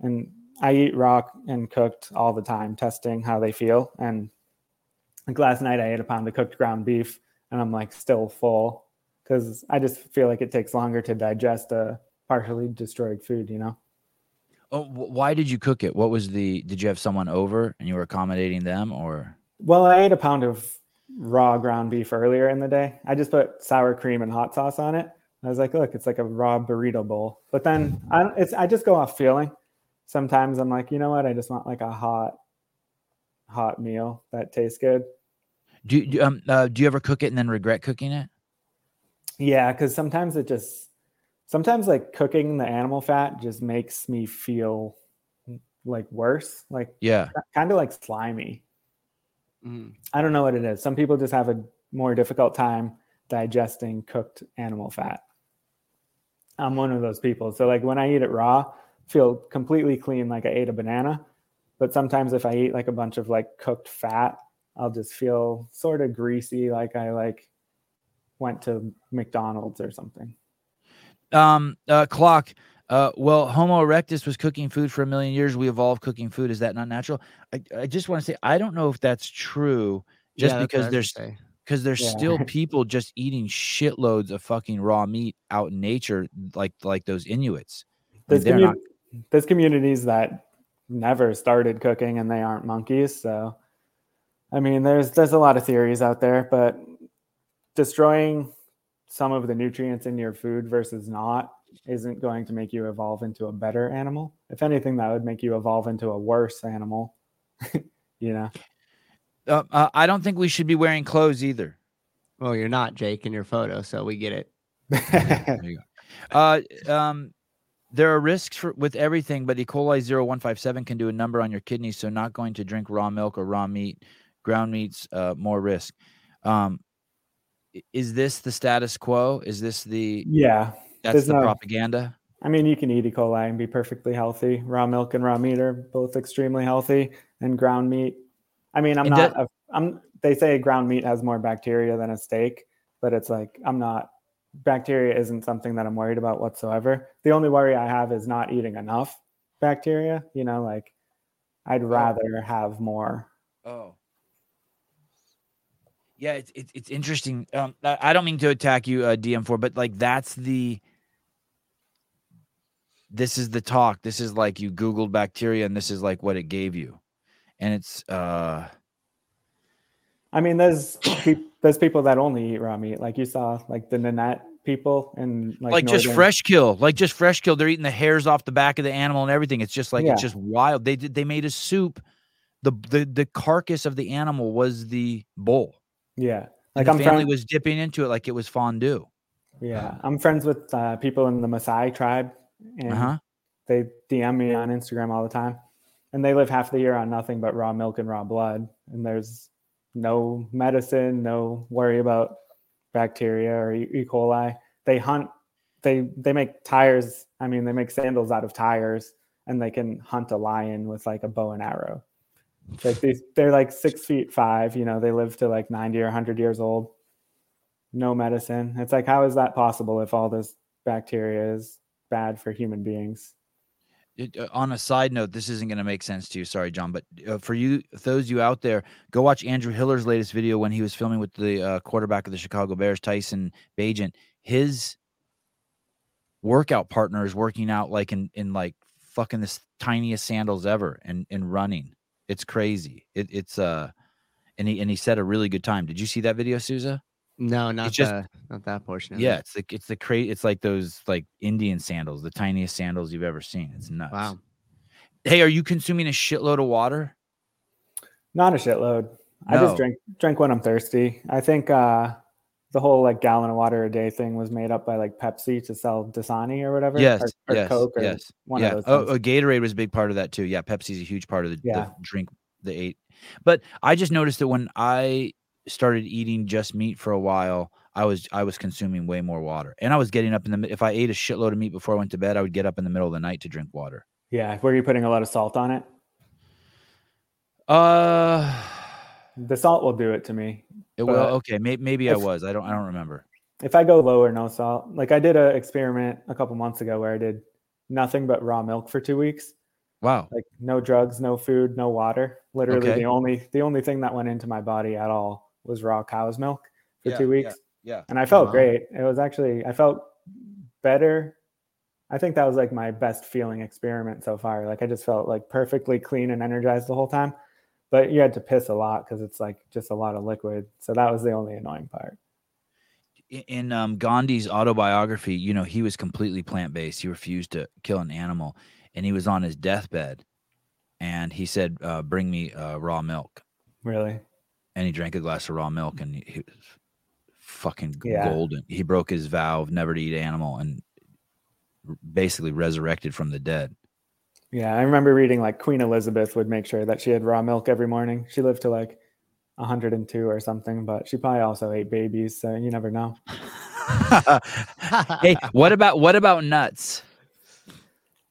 and I eat raw and cooked all the time, testing how they feel. And like last night, I ate a pound of cooked ground beef, and I'm like still full because I just feel like it takes longer to digest a partially destroyed food. You know? Oh, why did you cook it? What was the? Did you have someone over and you were accommodating them, or? Well, I ate a pound of raw ground beef earlier in the day. I just put sour cream and hot sauce on it. I was like, look, it's like a raw burrito bowl. But then I it's I just go off feeling. Sometimes I'm like, you know what? I just want like a hot, hot meal that tastes good. Do you, do, um, uh, do you ever cook it and then regret cooking it? Yeah, because sometimes it just sometimes like cooking the animal fat just makes me feel like worse, like Yeah. kind of like slimy. Mhm. I don't know what it is. Some people just have a more difficult time digesting cooked animal fat. I'm one of those people. So like when I eat it raw, feel completely clean like I ate a banana. But sometimes if I eat like a bunch of like cooked fat, I'll just feel sort of greasy like I like went to McDonald's or something. Um, uh, clock. Uh, well, Homo erectus was cooking food for a million years. We evolved cooking food. Is that not natural? I, I just want to say I don't know if that's true. Just Yeah, that's what I because there's because there's Yeah. still people just eating shitloads of fucking raw meat out in nature, like like those Inuits. I mean, There's, commu- not. there's communities that never started cooking and they aren't monkeys. So, I mean, there's there's a lot of theories out there, but destroying some of the nutrients in your food versus not isn't going to make you evolve into a better animal. If anything, that would make you evolve into a worse animal. you know? Uh, uh, I don't think we should be wearing clothes either. Well, you're not Jake in your photo, so we get it. There you go. Uh, um, there are risks for, with everything, but E. coli 0157 can do a number on your kidneys. So not going to drink raw milk or raw meat, ground meats, uh, more risk. Um, i- is this the status quo? Is this the Yeah. that's There's the no- propaganda? I mean, you can eat E. coli and be perfectly healthy. Raw milk and raw meat are both extremely healthy, and ground meat. I mean, I'm not. that- a, I'm. They say ground meat has more bacteria than a steak, but it's like I'm not. Bacteria isn't something that I'm worried about whatsoever. The only worry I have is not eating enough bacteria. You know, like I'd oh. rather have more. Oh. Yeah, it's it's, it's interesting. Um, I, don't mean to attack you, uh, DM4, but like that's the. This is the talk. This is like you Googled bacteria, and this is like what it gave you, and it's uh I mean, there's there's people that only eat raw meat, like you saw, like the Nenets people and like, like, just fresh kill, like just fresh kill. They're eating the hairs off the back of the animal and everything. It's just like it's just wild. They did they made a soup. The the the carcass of the animal was the bowl. Yeah, And like the I'm family friends. was dipping into it like it was fondue. Yeah, I'm friends with uh, people in the Maasai tribe, and Uh huh. they DM me on Instagram all the time, and they live half the year on nothing but raw milk and raw blood, and there's no medicine, no worry about bacteria or. E. coli. They hunt, they they make tires. I mean, they make sandals out of tires, and they can hunt a lion with like a bow and arrow. Like these, they're like six feet five. You know, they live to like ninety or hundred years old. No medicine. It's like, how is that possible if all this bacteria is bad for human beings? it, uh, on a side note, this isn't going to make sense to you. Sorry, John, but uh, for you, those you out there, go watch Andrew Hiller's latest video when he was filming with the uh, quarterback of the Chicago Bears, Tyson Bagent. His workout partner is working out like in in like fucking this tiniest sandals ever and and running. It's crazy. It, it's uh, and he and he set a really good time. Did you see that video, Souza? No, not just- the not that portion. Of Yeah, It. it's the it's the cra- It's like those like Indian sandals, the tiniest sandals you've ever seen. It's nuts. Wow. Hey, are you consuming a shitload of water? Not a shitload. I just drink drink when I'm thirsty. I think uh, the whole like gallon of water a day thing was made up by like Pepsi to sell Dasani or whatever. Yes, or, or yes, Coke or yes. one yeah. of those. Oh, oh, Gatorade was a big part of that too. Yeah, Pepsi's a huge part of the, Yeah. the drink, the eight. But I just noticed that when I started eating just meat for a while, I was I was consuming way more water, and I was getting up in the if I ate a shitload of meat before I went to bed, I would get up in the middle of the night to drink water. yeah, were you putting a lot of salt on it? Uh, The salt will do it to me. it, will. Okay, may, maybe I was. I don't I don't remember. If I go low or no salt, like I did an experiment a couple months ago where I did nothing but raw milk for two weeks, Wow. like no drugs, no food, no water. Literally, Okay. the only the only thing that went into my body at all was raw cow's milk for Yeah, two yeah. weeks. Yeah. and I felt Wow. great. It was actually I felt better. I think that was like my best feeling experiment so far. Like I just felt like perfectly clean and energized the whole time. But you had to piss a lot because it's like just a lot of liquid. So that was the only annoying part. in- um, Gandhi's autobiography, you know, he was completely plant based. He refused to kill an animal, and he was on his deathbed, and he said, uh, "Bring me uh, raw milk." Really. And he drank a glass of raw milk, and he, he was fucking Yeah. golden. He broke his vow of never to eat animal, and basically resurrected from the dead. Yeah, I remember reading like Queen Elizabeth would make sure that she had raw milk every morning. She lived to like 102 or something, but she probably also ate babies, so you never know. hey, what about what about nuts?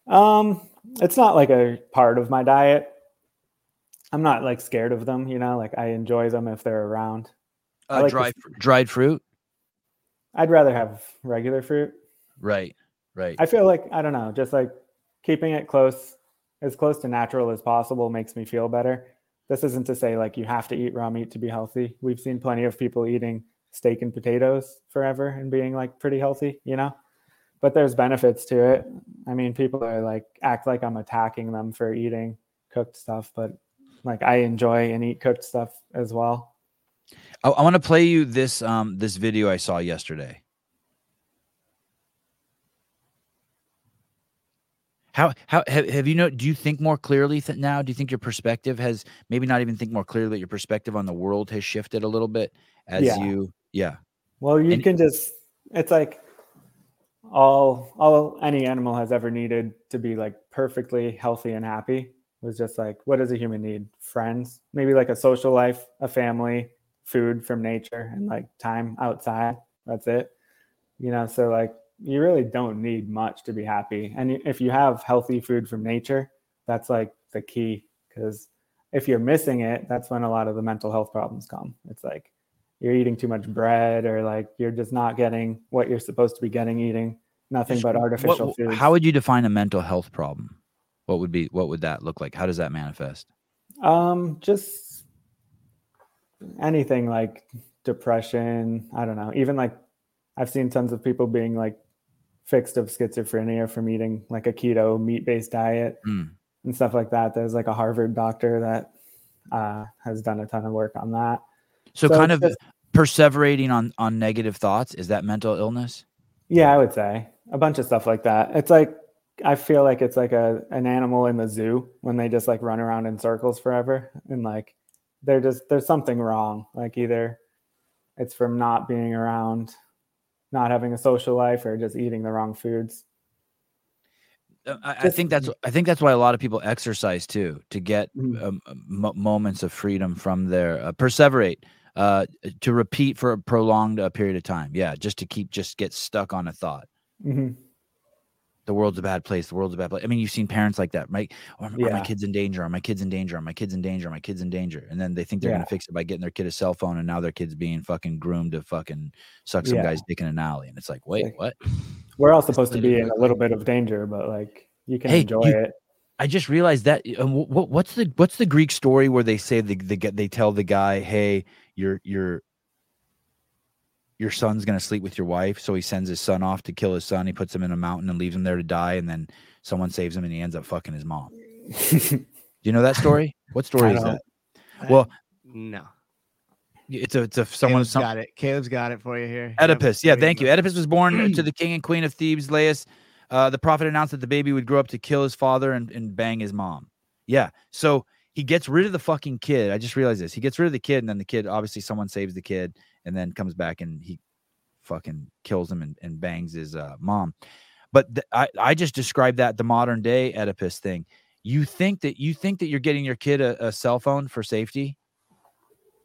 Um, it's not like a part of my diet. I'm not like scared of them, you know, like I enjoy them if they're around. Uh, like dry dried fruit. I'd rather have regular fruit. Right. Right. I feel like I don't know, just like keeping it close, as close to natural as possible makes me feel better. This isn't to say like you have to eat raw meat to be healthy. We've seen plenty of people eating steak and potatoes forever and being like pretty healthy, you know. But there's benefits to it. I mean, people are like act like I'm attacking them for eating cooked stuff, but like I enjoy and eat cooked stuff as well. I, I want to play you this um this video I saw yesterday. How how have, have you know? Do you think more clearly th- now? Do you think your perspective has maybe not even think more clearly, but your perspective on the world has shifted a little bit as Yeah. you? Yeah. Well, you And- can just, it's like, all all any animal has ever needed to be like perfectly healthy and happy was just like what does a human need friends maybe like a social life a family food from nature and like time outside that's it you know so like you really don't need much to be happy. And if you have healthy food from nature that's like the key because if you're missing it that's when a lot of the mental health problems come. It's like you're eating too much bread or like you're just not getting what you're supposed to be getting eating nothing but artificial food how would you define a mental health problem? What would be what would that look like? How does that manifest? Um just anything like depression i don't know even like i've seen tons of people being like fixed of schizophrenia from eating like a keto meat-based diet Mm. and stuff like that there's like a harvard doctor that uh, has done a ton of work on that so, So kind of just- perseverating on on negative thoughts is that mental illness Yeah, I would say a bunch of stuff like that. It's like I feel like it's like a an animal in the zoo when they just like run around in circles forever and like they're just there's something wrong. Like either it's from not being around, not having a social life, or just eating the wrong foods. Uh, I, I think that's I think that's why a lot of people exercise too to get Mhm. um, mo- moments of freedom from their uh, perseverate uh, to repeat for a prolonged uh, period of time. Yeah, just to keep just get stuck on a thought. Mhm. The world's a bad place. The world's a bad place. I mean, you've seen parents like that, right? Are, are my kids in danger? Are my kids in danger? Are my kids in danger? Are my kids in danger? And then they think they're Yeah. gonna fix it by getting their kid a cell phone, and now their kid's being fucking groomed to fucking suck some Yeah. guy's dick in an alley. And it's like, wait, what? We're all supposed to be in a little bit of danger, but like you can Hey, enjoy you- it. I just realized that. Um, what, what's the what's the Greek story where they say the, the they tell the guy, "Hey, your your your son's gonna sleep with your wife," so he sends his son off to kill his son. He puts him in a mountain and leaves him there to die, and then someone saves him, and he ends up fucking his mom. Do you know that story? What story is that? Well, no. It's a it's a someone some, got it. Caleb's got it for you here. Oedipus. Yeah, thank you. Oedipus was born to the king and queen of Thebes, Laius. Uh, the prophet announced that the baby would grow up to kill his father and, and bang his mom. Yeah. So he gets rid of the fucking kid. I just realized this. He gets rid of the kid, and then the kid, obviously, someone saves the kid and then comes back and he fucking kills him and, and bangs his uh, mom. But th- I, I just described that the modern day Oedipus thing. You think that you think that you're getting your kid a, a cell phone for safety,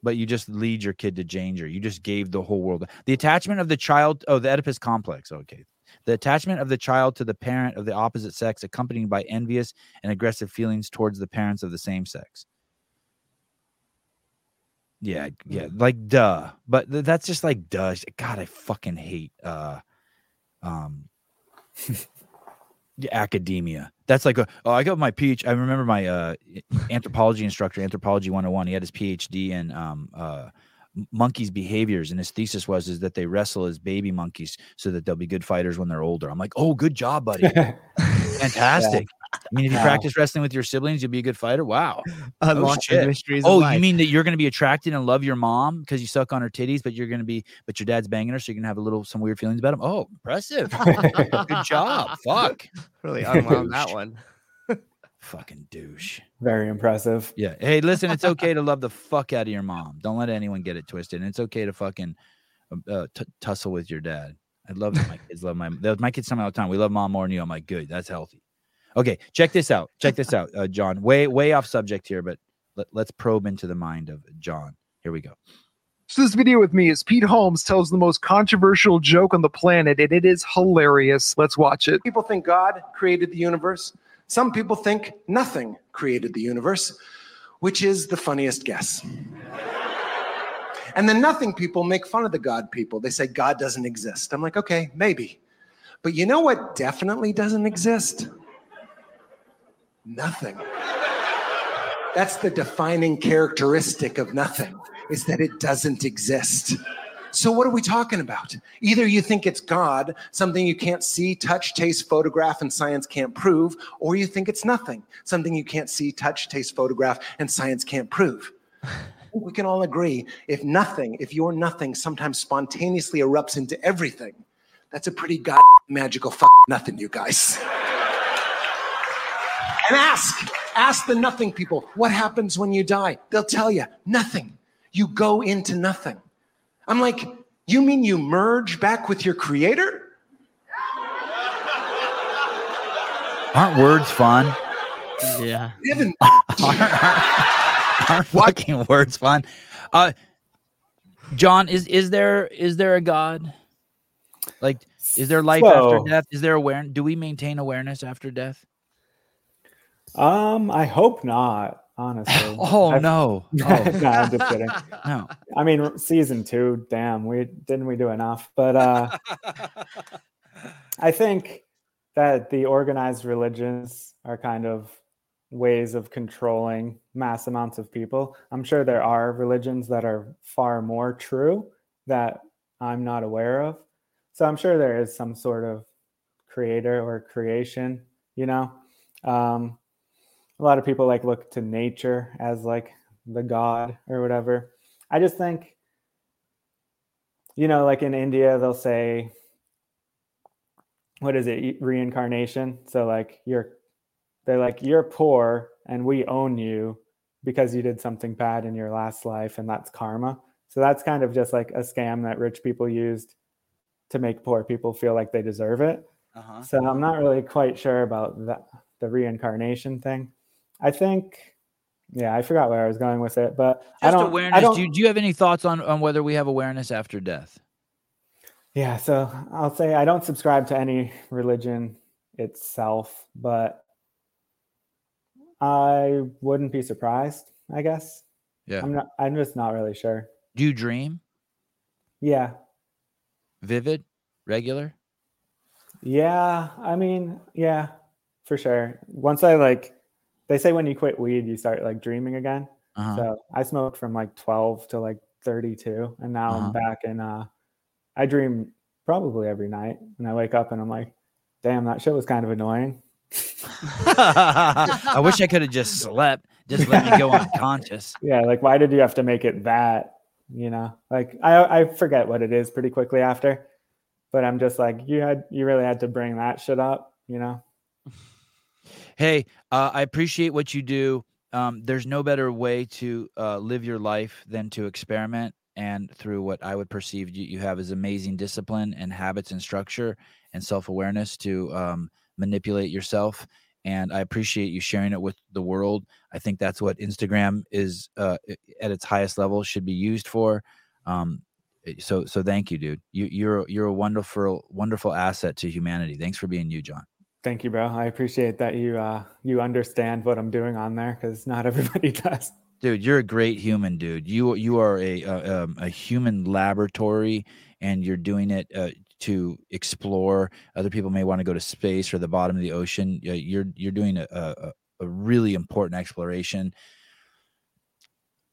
but you just lead your kid to danger. You just gave the whole world the attachment of the child. Oh, the Oedipus complex. Okay. The attachment of the child to the parent of the opposite sex, accompanied by envious and aggressive feelings towards the parents of the same sex. Yeah, yeah, like duh. But th- that's just like duh. God, I fucking hate uh um academia. That's like a oh, I got my PhD. I remember my uh anthropology instructor, anthropology 101. He had his PhD in um uh monkeys' behaviors, and his thesis was is that they wrestle as baby monkeys so that they'll be good fighters when they're older. I'm like, oh, good job, buddy. Fantastic. I mean, if you Wow. practice wrestling with your siblings, you'll be a good fighter. Wow. Unlock the mysteries. Oh, you mean that you're going to be attracted and love your mom because you suck on her titties, but you're going to be, but your dad's banging her, so you're going to have a little some weird feelings about him. Oh, impressive. Good job. Fuck. really unwound that one. Fucking douche. Very impressive. Yeah. Hey, listen, it's okay to love the fuck out of your mom. Don't let anyone get it twisted. And it's okay to fucking um, uh, t- tussle with your dad. I love that my kids love my they- my kids tell me all the time. We love mom more than you. I'm like, good. That's healthy. Okay, check this out. Check this out, uh, John. Way way off subject here, but let, let's probe into the mind of John. Here we go. So this video with me is Pete Holmes tells the most controversial joke on the planet, and it is hilarious. Let's watch it. people think God created the universe. Some people think nothing created the universe, which is the funniest guess. And the nothing people make fun of the God people. They say God doesn't exist. I'm like, okay, maybe. But you know what definitely doesn't exist? Nothing. That's the defining characteristic of nothing, is that it doesn't exist. So, what are we talking about? Either you think it's God, something you can't see, touch, taste, photograph, and science can't prove, or you think it's nothing, something you can't see, touch, taste, photograph, and science can't prove. We can all agree if nothing, if your nothing sometimes spontaneously erupts into everything, that's a pretty god magical fuck nothing, you guys. And ask, ask the nothing people, what happens when you die? They'll tell you, nothing. You go into nothing. I'm like, you mean you merge back with your creator? Aren't words fun? Yeah. Aren't, aren't, fucking words fun? Uh, John, is is there is there a God? Like, is there life after death? Is there awareness? Do we maintain awareness after death? Um, I hope not, honestly. Oh I've- no, no, oh, I'm just kidding. no. I mean, season two, damn, we didn't we do enough? But uh, I think that the organized religions are kind of ways of controlling mass amounts of people. I'm sure there are religions that are far more true that I'm not aware of. So I'm sure there is some sort of creator or creation, you know. Um, a lot of people like look to nature as like the god or whatever. I just think, you know, like in India, they'll say, what is it, reincarnation? So, like, you're, they're like, you're poor and we own you because you did something bad in your last life, and that's karma. So, that's kind of just like a scam that rich people used to make poor people feel like they deserve it. Uh-huh. So, I'm not really quite sure about that, the reincarnation thing. I think, yeah, I forgot where I was going with it, but I don't, awareness. I don't, do, you, do you have any thoughts on on whether we have awareness after death? Yeah, so I'll say I don't subscribe to any religion itself, but I wouldn't be surprised, I guess. Yeah. I'm not I'm just not really sure. Do you dream? Yeah. Vivid? Regular? Yeah, I mean, yeah, for sure. Once I like they say when you quit weed you start like dreaming again. Uh-huh. So I smoked from like 12 to like 32 and now Uh-huh. I'm back in uh I dream probably every night and I wake up and I'm like, damn, that shit was kind of annoying. I wish I could have just slept. Just let me go unconscious. Yeah, like why did you have to make it that? You know, like I I forget what it is pretty quickly after, but I'm just like you had you really had to bring that shit up, you know? Hey, uh, I appreciate what you do. Um, there's no better way to uh, live your life than to experiment. And through what I would perceive you, you have is amazing discipline and habits and structure and self awareness to um, manipulate yourself. And I appreciate you sharing it with the world. I think that's what Instagram is uh, at its highest level should be used for. Um, eh, so, so thank you, dude. You, you're you're a wonderful, wonderful asset to humanity. Thanks for being you, John. Thank you, bro. I appreciate that you uh you understand what I'm doing on there because not everybody does. dude you're a great human dude you you are a a, um, a human laboratory and you're doing it uh, to explore. Other people may want to go to space or the bottom of the ocean. You're you're doing a, a, a really important exploration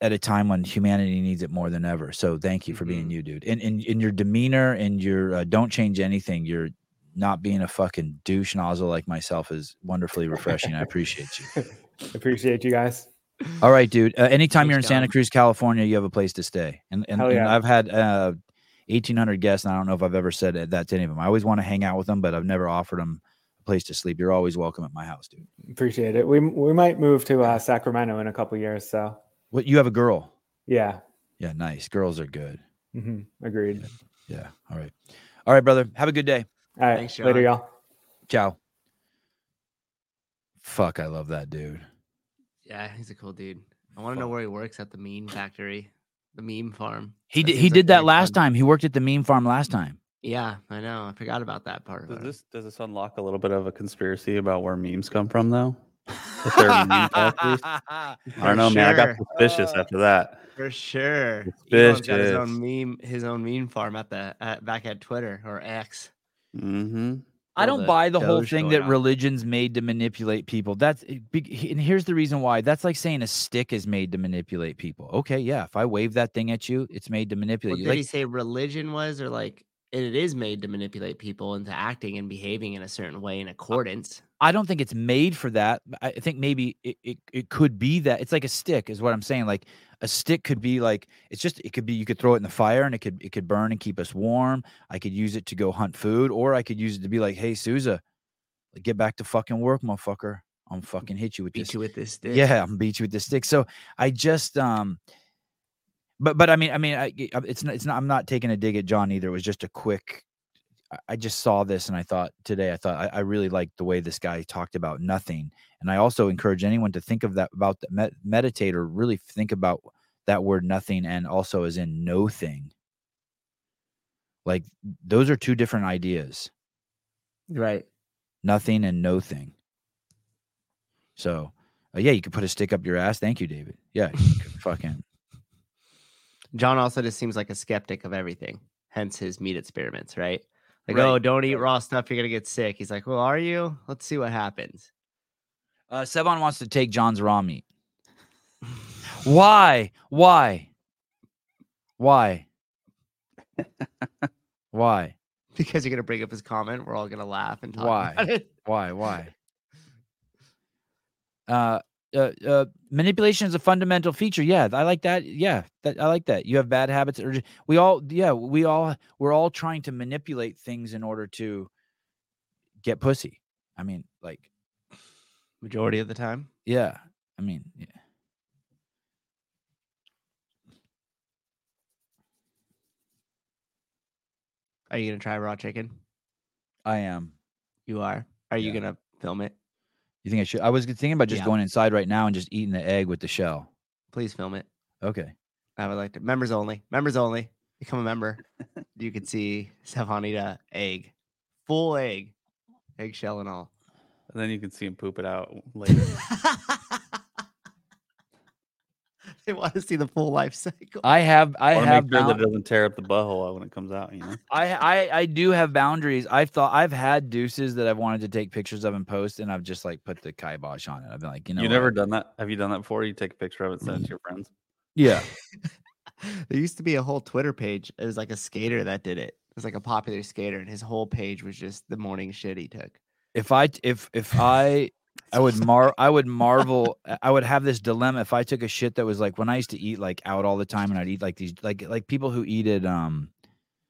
at a time when humanity needs it more than ever. So thank you for being you dude. And in in your demeanor and your uh, don't change anything. You're not being a fucking douche nozzle like myself is wonderfully refreshing. I appreciate you. Appreciate you guys. all right, dude. Uh, anytime you're in Thanks, Santa Cruz, California, you have a place to stay. And and, Hell and. I've had uh, 1,800 guests, and I don't know if I've ever said that to any of them. I always want to hang out with them, but I've never offered them a place to sleep. You're always welcome at my house, dude. Appreciate it. We we might move to uh, Sacramento in a couple years, so What you have a girl? yeah. Yeah, nice. Girls are good. hmm Agreed. Yeah. All right. All right, brother. Have a good day. All right, Thanks, later, y'all. Ciao. Fuck, I love that dude. Yeah, he's a cool dude. I want to know where he works at the Mean factory, the meme farm. He did. He seems like did that last fun. time. He worked at the meme farm last time. Yeah, I know. I forgot about that part. Does this does this unlock a little bit of a conspiracy about where memes come from, though? If they're meme factories? I don't know, man. I got sure. suspicious after that. For sure. Elon's got his own meme, his own meme farm at the at, back at Twitter or X. Mm-hmm. I don't buy the whole thing that on. religion's made to manipulate people. That's it big- he- and here's the reason why. That's like saying a stick is made to manipulate people. Okay, yeah. If I wave that thing at you, it's made to manipulate What you. did Like, he say religion was, or like it is made to manipulate people into acting and behaving in a certain way in accordance? I don't think it's made for that. I think maybe it, it, it could be that. It's like a stick, is what I'm saying. Like a stick could be like it's just it could be you could throw it in the fire and it could it could burn and keep us warm. I could use it to go hunt food, or I could use it to be like, hey Souza, get back to fucking work, motherfucker. I'm fucking hit you with this Beat you with this stick. Yeah, I'm beat you with the stick. So I just um but but I mean I mean I, I- it's not it's not I'm not taking a dig at John either. It was just a quick I- just saw this and I thought today I thought I, I really liked the way this guy talked about nothing, and I also encourage anyone to think of that about the med- meditate or really think about that word nothing and also as in no thing. Like those are two different ideas, Right. nothing and no thing. So, uh, yeah, you could put a stick up your ass. Thank you, David. Yeah, fucking John also just seems like a skeptic of everything, hence his meat experiments, right? Like, Right, oh, don't eat raw stuff, you're gonna get sick. He's like, Well, are you? Let's see what happens. Uh, Sevon wants to take John's raw meat. Why? Why? Why? Why? Because you're gonna bring up his comment, we're all gonna laugh and talk Why? about it. Why? Why? Uh, uh, uh, manipulation is a fundamental feature. Yeah, I like that. Yeah, that, I like that. You have bad habits, or we all, yeah, we all, we're all trying to manipulate things in order to get pussy. I mean, like, Majority of the time. yeah. I mean, yeah. Are you gonna try raw chicken? I am. You are. Are you gonna film it? You think I should? I was thinking about just Yeah. going inside right now and just eating the egg with the shell. Please film it. Okay. I would like to. Members only. Members only. Become a member. you can see Stefan eat a egg, full egg, eggshell and all. And then you can see him poop it out later. they want to see the full life cycle. I have. I I have. make sure that bound- it doesn't tear up the butthole when it comes out. You know. I, I I do have boundaries. I've thought I've had deuces that I've wanted to take pictures of and post, and I've just like put the kibosh on it. I've been like, you know, you what? never done that? Have you done that before? You take a picture of it, send it to mm-hmm. your friends. yeah. there used to be a whole Twitter page. It was like a skater that did it. It was like a popular skater, and his whole page was just the morning shit he took. If I if if I I would mar I would marvel. I would have this dilemma if I took a shit that was like when I used to eat like out all the time, and I'd eat like these like like people who eat at um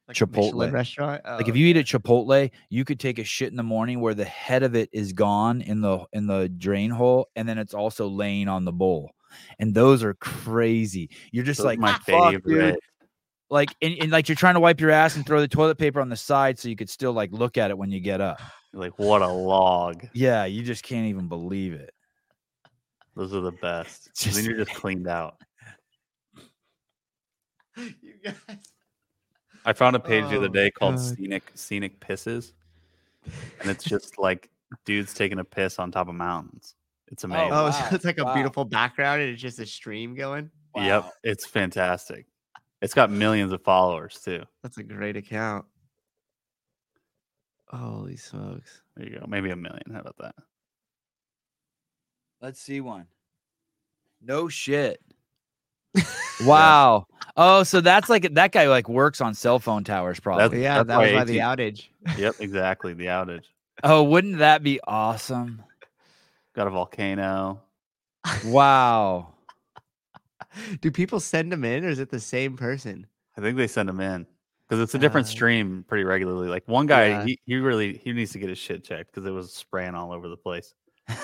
Like a Chipotle. restaurant. like Oh, if you eat at Chipotle, you could take a shit in the morning where the head of it is gone in the in the drain hole, and then it's also laying on the bowl. And those are crazy. You're just Those like my "Ah, fuck, dude." favorite. Like and, and like you're trying to wipe your ass and throw the toilet paper on the side so you could still like look at it when you get up. Like what a log. Yeah, you just can't even believe it. Those are the best. Just- then you're just cleaned out. you guys. I found a page the other Oh, day called God. Scenic Scenic Pisses, and it's just like dudes taking a piss on top of mountains. It's oh, amazing. Oh, wow, so it's like a wow. beautiful background, and it's just a stream going. Yep, it's fantastic. It's got millions of followers too. That's a great account. Holy smokes! There you go. Maybe a million. How about that? Let's see one. No shit. wow. Oh, so that's like that guy like works on cell phone towers probably. Yeah, that's that was why by the outage. Yep, exactly. The outage. Oh, wouldn't that be awesome? Got a volcano. Wow. Do people send them in, or is it the same person? I think they send them in because it's a different Uh, stream pretty regularly. Like one guy, yeah. he, he really he needs to get his shit checked because it was spraying all over the place.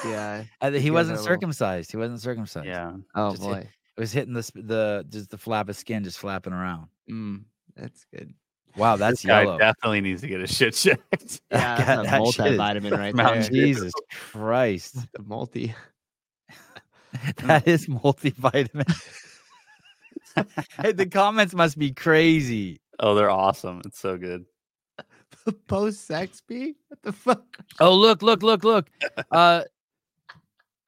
Yeah. He wasn't are little- circumcised. He wasn't circumcised. Yeah, Oh Just hit- boy. It was hitting the the just the flap of skin just flapping around. Mm, that's good. Wow, that's this guy yellow. definitely needs to get his shit checked. Yeah, God, that's a that shit multivitamin right Mountain there. Jesus Christ. The multi. that is multivitamin. hey, the comments must be crazy. Oh, they're awesome. It's so good. Post sex B? What the fuck? Oh, look, look, look, look. Uh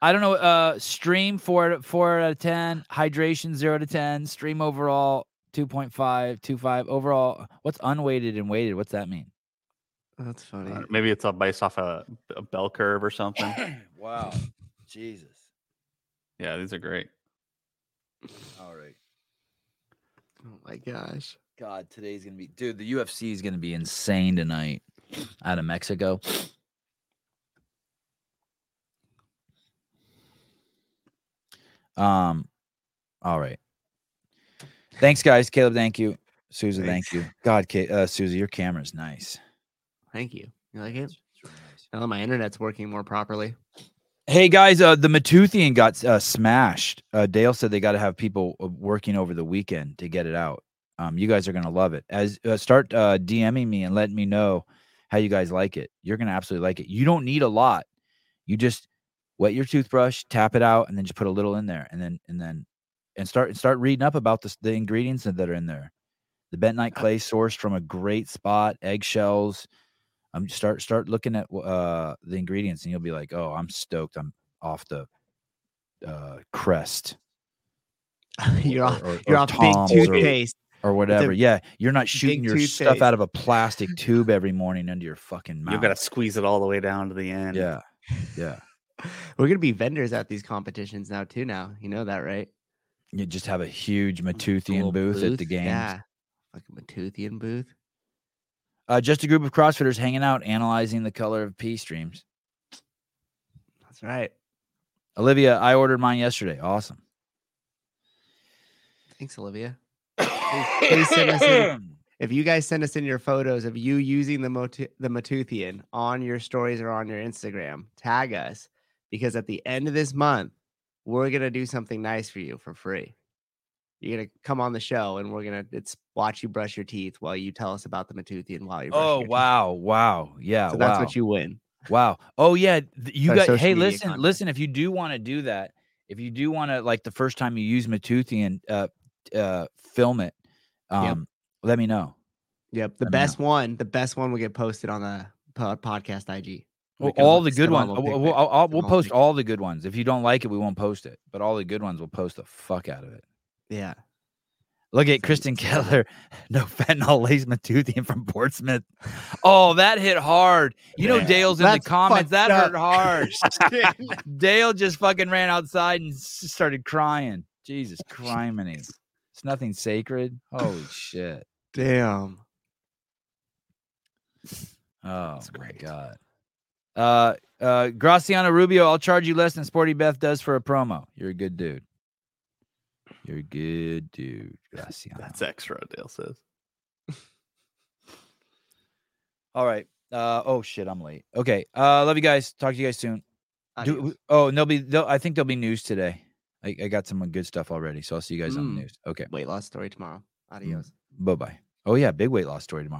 I don't know. Uh stream four four out of ten, hydration zero to ten, stream overall 2.5, 2.5 overall. What's unweighted and weighted? What's that mean? That's funny. Uh, maybe it's all based off a, a bell curve or something. wow. Jesus. Yeah, these are great. All right. Oh my gosh. God, today's gonna be dude, the UFC is gonna be insane tonight out of Mexico. Um all right. Thanks, guys. Caleb, thank you. Susie, Thanks. thank you. God, Ca- uh, Susie, your camera's nice. Thank you. You like it? It's really nice. Now that my internet's working more properly. Hey guys, uh, the Matuthian got uh, smashed. Uh, Dale said they got to have people uh, working over the weekend to get it out. Um, you guys are gonna love it. As uh, start uh, DMing me and letting me know how you guys like it. You're gonna absolutely like it. You don't need a lot. You just wet your toothbrush, tap it out, and then just put a little in there, and then and then and start start reading up about the the ingredients that are in there. The bentonite clay sourced from a great spot, eggshells. I'm um, start start looking at uh the ingredients, and you'll be like, oh, I'm stoked. I'm off the uh crest you're or- off, or- you're or off Tom's big toothpaste. or whatever. Yeah, you're not shooting big your stuff out of a plastic tube every morning into your fucking mouth. You've got to squeeze it all the way down to the end. yeah, yeah. We're gonna be vendors at these competitions now too. Now you know that, right? You just have a huge A Matuthian little booth, at the games. Yeah, like a Matuthian booth. Uh, just a group of CrossFitters hanging out, analyzing the color of pea streams. That's right. Olivia, I ordered mine yesterday. Awesome. Thanks, Olivia. please send us in- If you guys send us in your photos of you using the Motu- the Matuthian on your stories or on your Instagram, tag us because at the end of this month, we're gonna do something nice for you for free. You're gonna come on the show and we're gonna it's watch you brush your teeth while you tell us about the Matuthian while you. Oh wow, wow, yeah, So that's what you win. Wow. Oh yeah, you got. Hey, listen, content. listen. If you do want to do that, if you do want to, like the first time you use Matuthian, uh, uh, film it. Um, let me know. Yep. The Let best one, the best one will get posted on the po- podcast IG. Well, all the good ones. We'll, we'll. I'll- I'll- we'll post all the good ones. If you don't like it, we won't post it. But all the good ones, we'll post the fuck out of it. Yeah. Look at Kristen Keller. No fentanyl lace Matuthian from Portsmouth. Oh, that hit hard. You know, Dale's in That's the comments. That fucked hurt hard. Dale just fucking ran outside and started crying. Jesus criminy. It's nothing sacred. Holy shit. Damn. Oh That's my great. god. Uh uh Graciano Rubio, I'll charge you less than Sporty Beth does for a promo. You're a good dude. You're a good dude, Graciano. That's extra, Dale says. All right. Uh oh shit, I'm late. Okay. Uh love you guys. Talk to you guys soon. Do, oh, and there'll be there'll, I think there'll be news today. I, I got some good stuff already, so I'll see you guys on Mm. the news. Okay. Weight loss story tomorrow. Adios. Bye bye. Oh yeah, big weight loss story tomorrow.